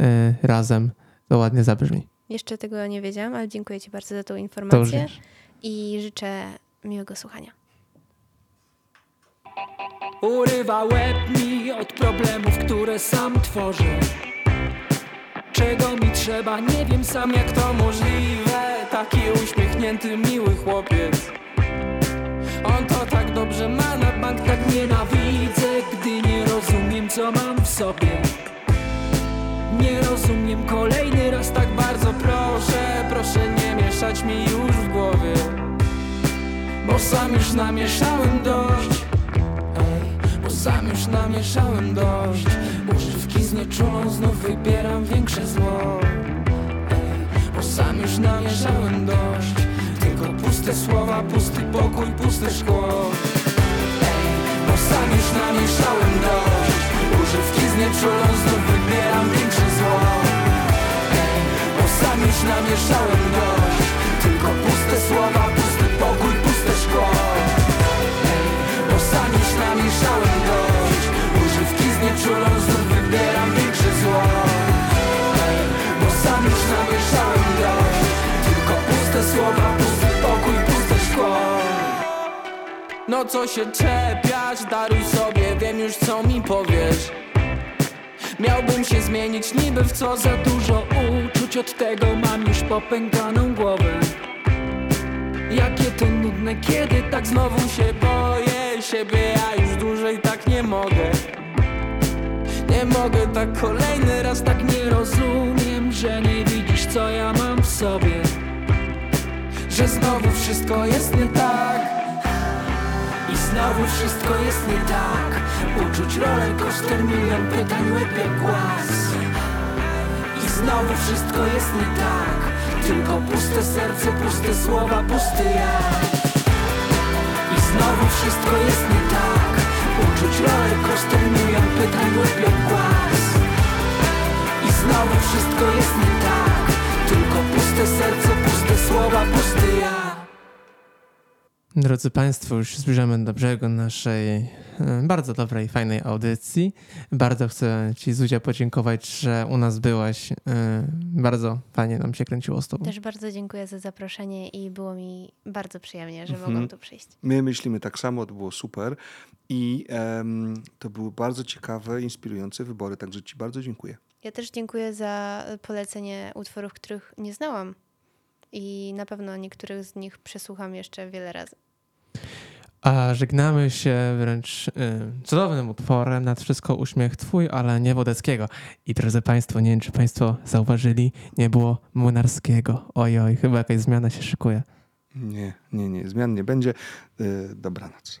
e, razem to ładnie zabrzmi. Jeszcze tego nie wiedziałam, ale dziękuję Ci bardzo za tą informację i życzę miłego słuchania. Urywa łeb mi od problemów, które sam tworzę. Czego mi trzeba, nie wiem sam jak to możliwe. Taki uśmiechnięty, miły chłopiec. On to tak dobrze ma, na bank tak nienawidzę Gdy nie rozumiem co mam w sobie. Nie rozumiem kolejny raz tak bardzo proszę. Proszę nie mieszać mi już w głowie Bo sam już namieszałem dość sam już namieszałem dość. Używki znieczulą znów wybieram większe zło. Ej, Bo sam już namieszałem dość. Tylko puste słowa, pusty pokój, puste szkło. Ej, Bo sam już namieszałem dość. Używki znieczulą znów wybieram większe zło. Ej, Bo sam już namieszałem dość. Tylko puste słowa, pusty pokój, puste szkło. Bo sam już namieszałem Znieczulą znów wybieram większe zło. Bo sam już namieszałem dość. Tylko puste słowa, pusty pokój, puste szkło. No co się czepiać, daruj sobie, wiem już co mi powiesz. Miałbym się zmienić niby w co za dużo uczuć. Od tego mam już popękaną głowę. Jakie to nudne, kiedy tak znowu się boję siebie Ja już dłużej tak nie mogę Nie mogę tak kolejny raz, tak nie rozumiem Że nie widzisz co ja mam w sobie. Że znowu wszystko jest nie tak. I znowu wszystko jest nie tak. Uczuć roller coaster, milion pytań, łeb jak głaz. I znowu wszystko jest nie tak. Tylko puste serce, puste słowa, pusty ja. I znowu wszystko jest nie tak Coaster, milion pytań, jak głaz I znowu wszystko jest nie tak Tylko puste serce, puste słowa, pusty ja Drodzy Państwo, już zbliżamy do brzegu naszej e, bardzo dobrej, fajnej audycji. Bardzo chcę Ci, Zuzia, podziękować, że u nas byłaś. E, Bardzo fajnie nam się kręciło z Tobą. Też bardzo dziękuję za zaproszenie i było mi bardzo przyjemnie, że Mhm. mogłam tu przyjść. My myślimy tak samo, to było super i em, to były bardzo ciekawe, inspirujące wybory, także Ci bardzo dziękuję. Ja też dziękuję za polecenie utworów, których nie znałam i na pewno niektórych z nich przesłucham jeszcze wiele razy. A żegnamy się wręcz y, cudownym utworem, nad wszystko uśmiech Twój, ale nie Wodeckiego. I drodzy Państwo, nie wiem, czy Państwo zauważyli, nie było Młynarskiego. Oj, oj, chyba jakaś zmiana się szykuje. Nie, nie, nie, zmian nie będzie. Y, dobranoc.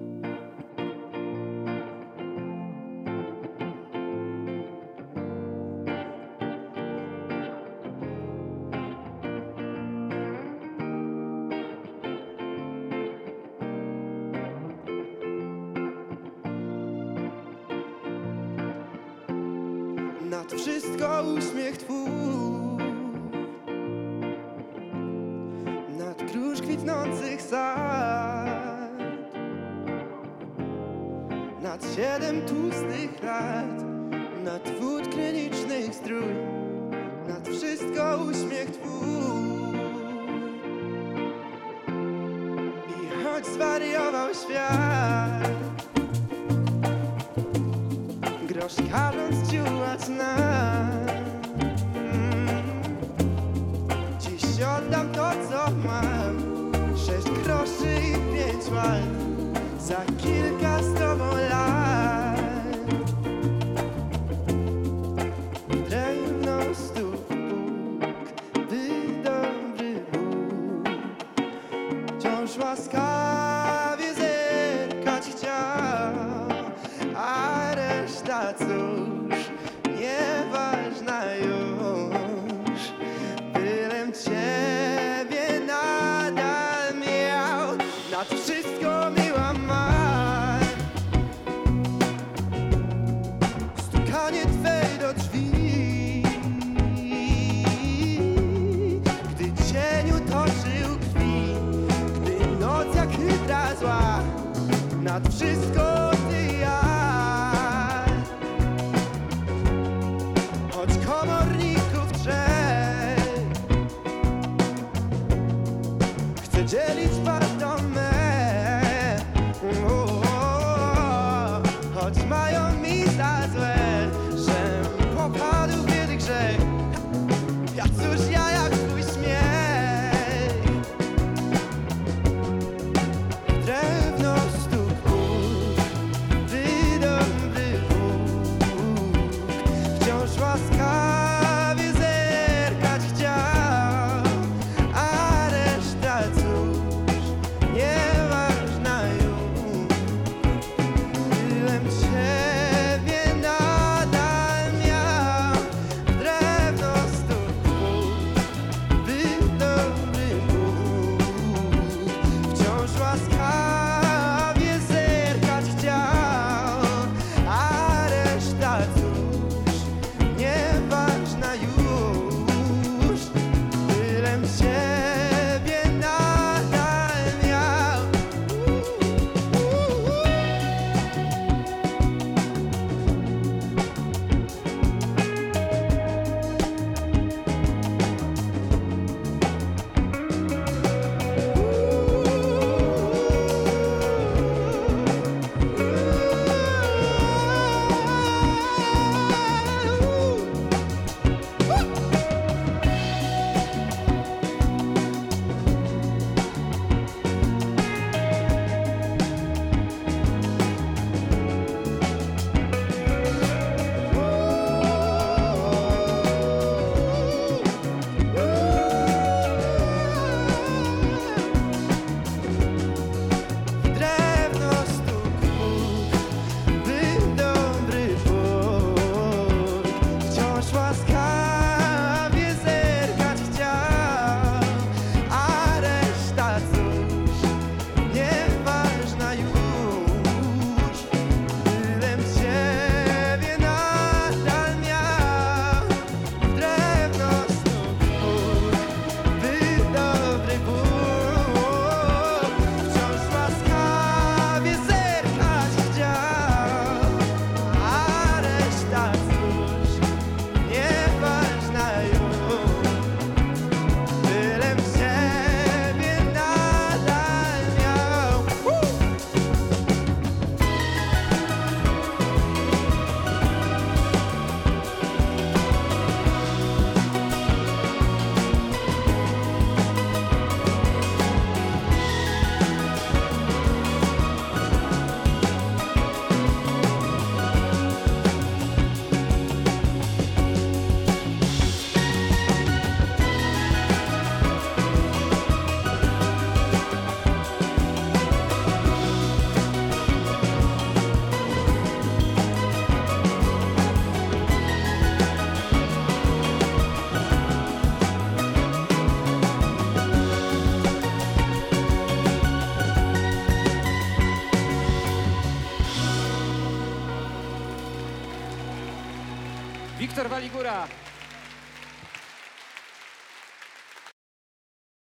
świat. Grosz każąc ciułać mm. Dziś oddam to co mam. Sześć groszy i pięć łat Za kilka stron nad wszystko.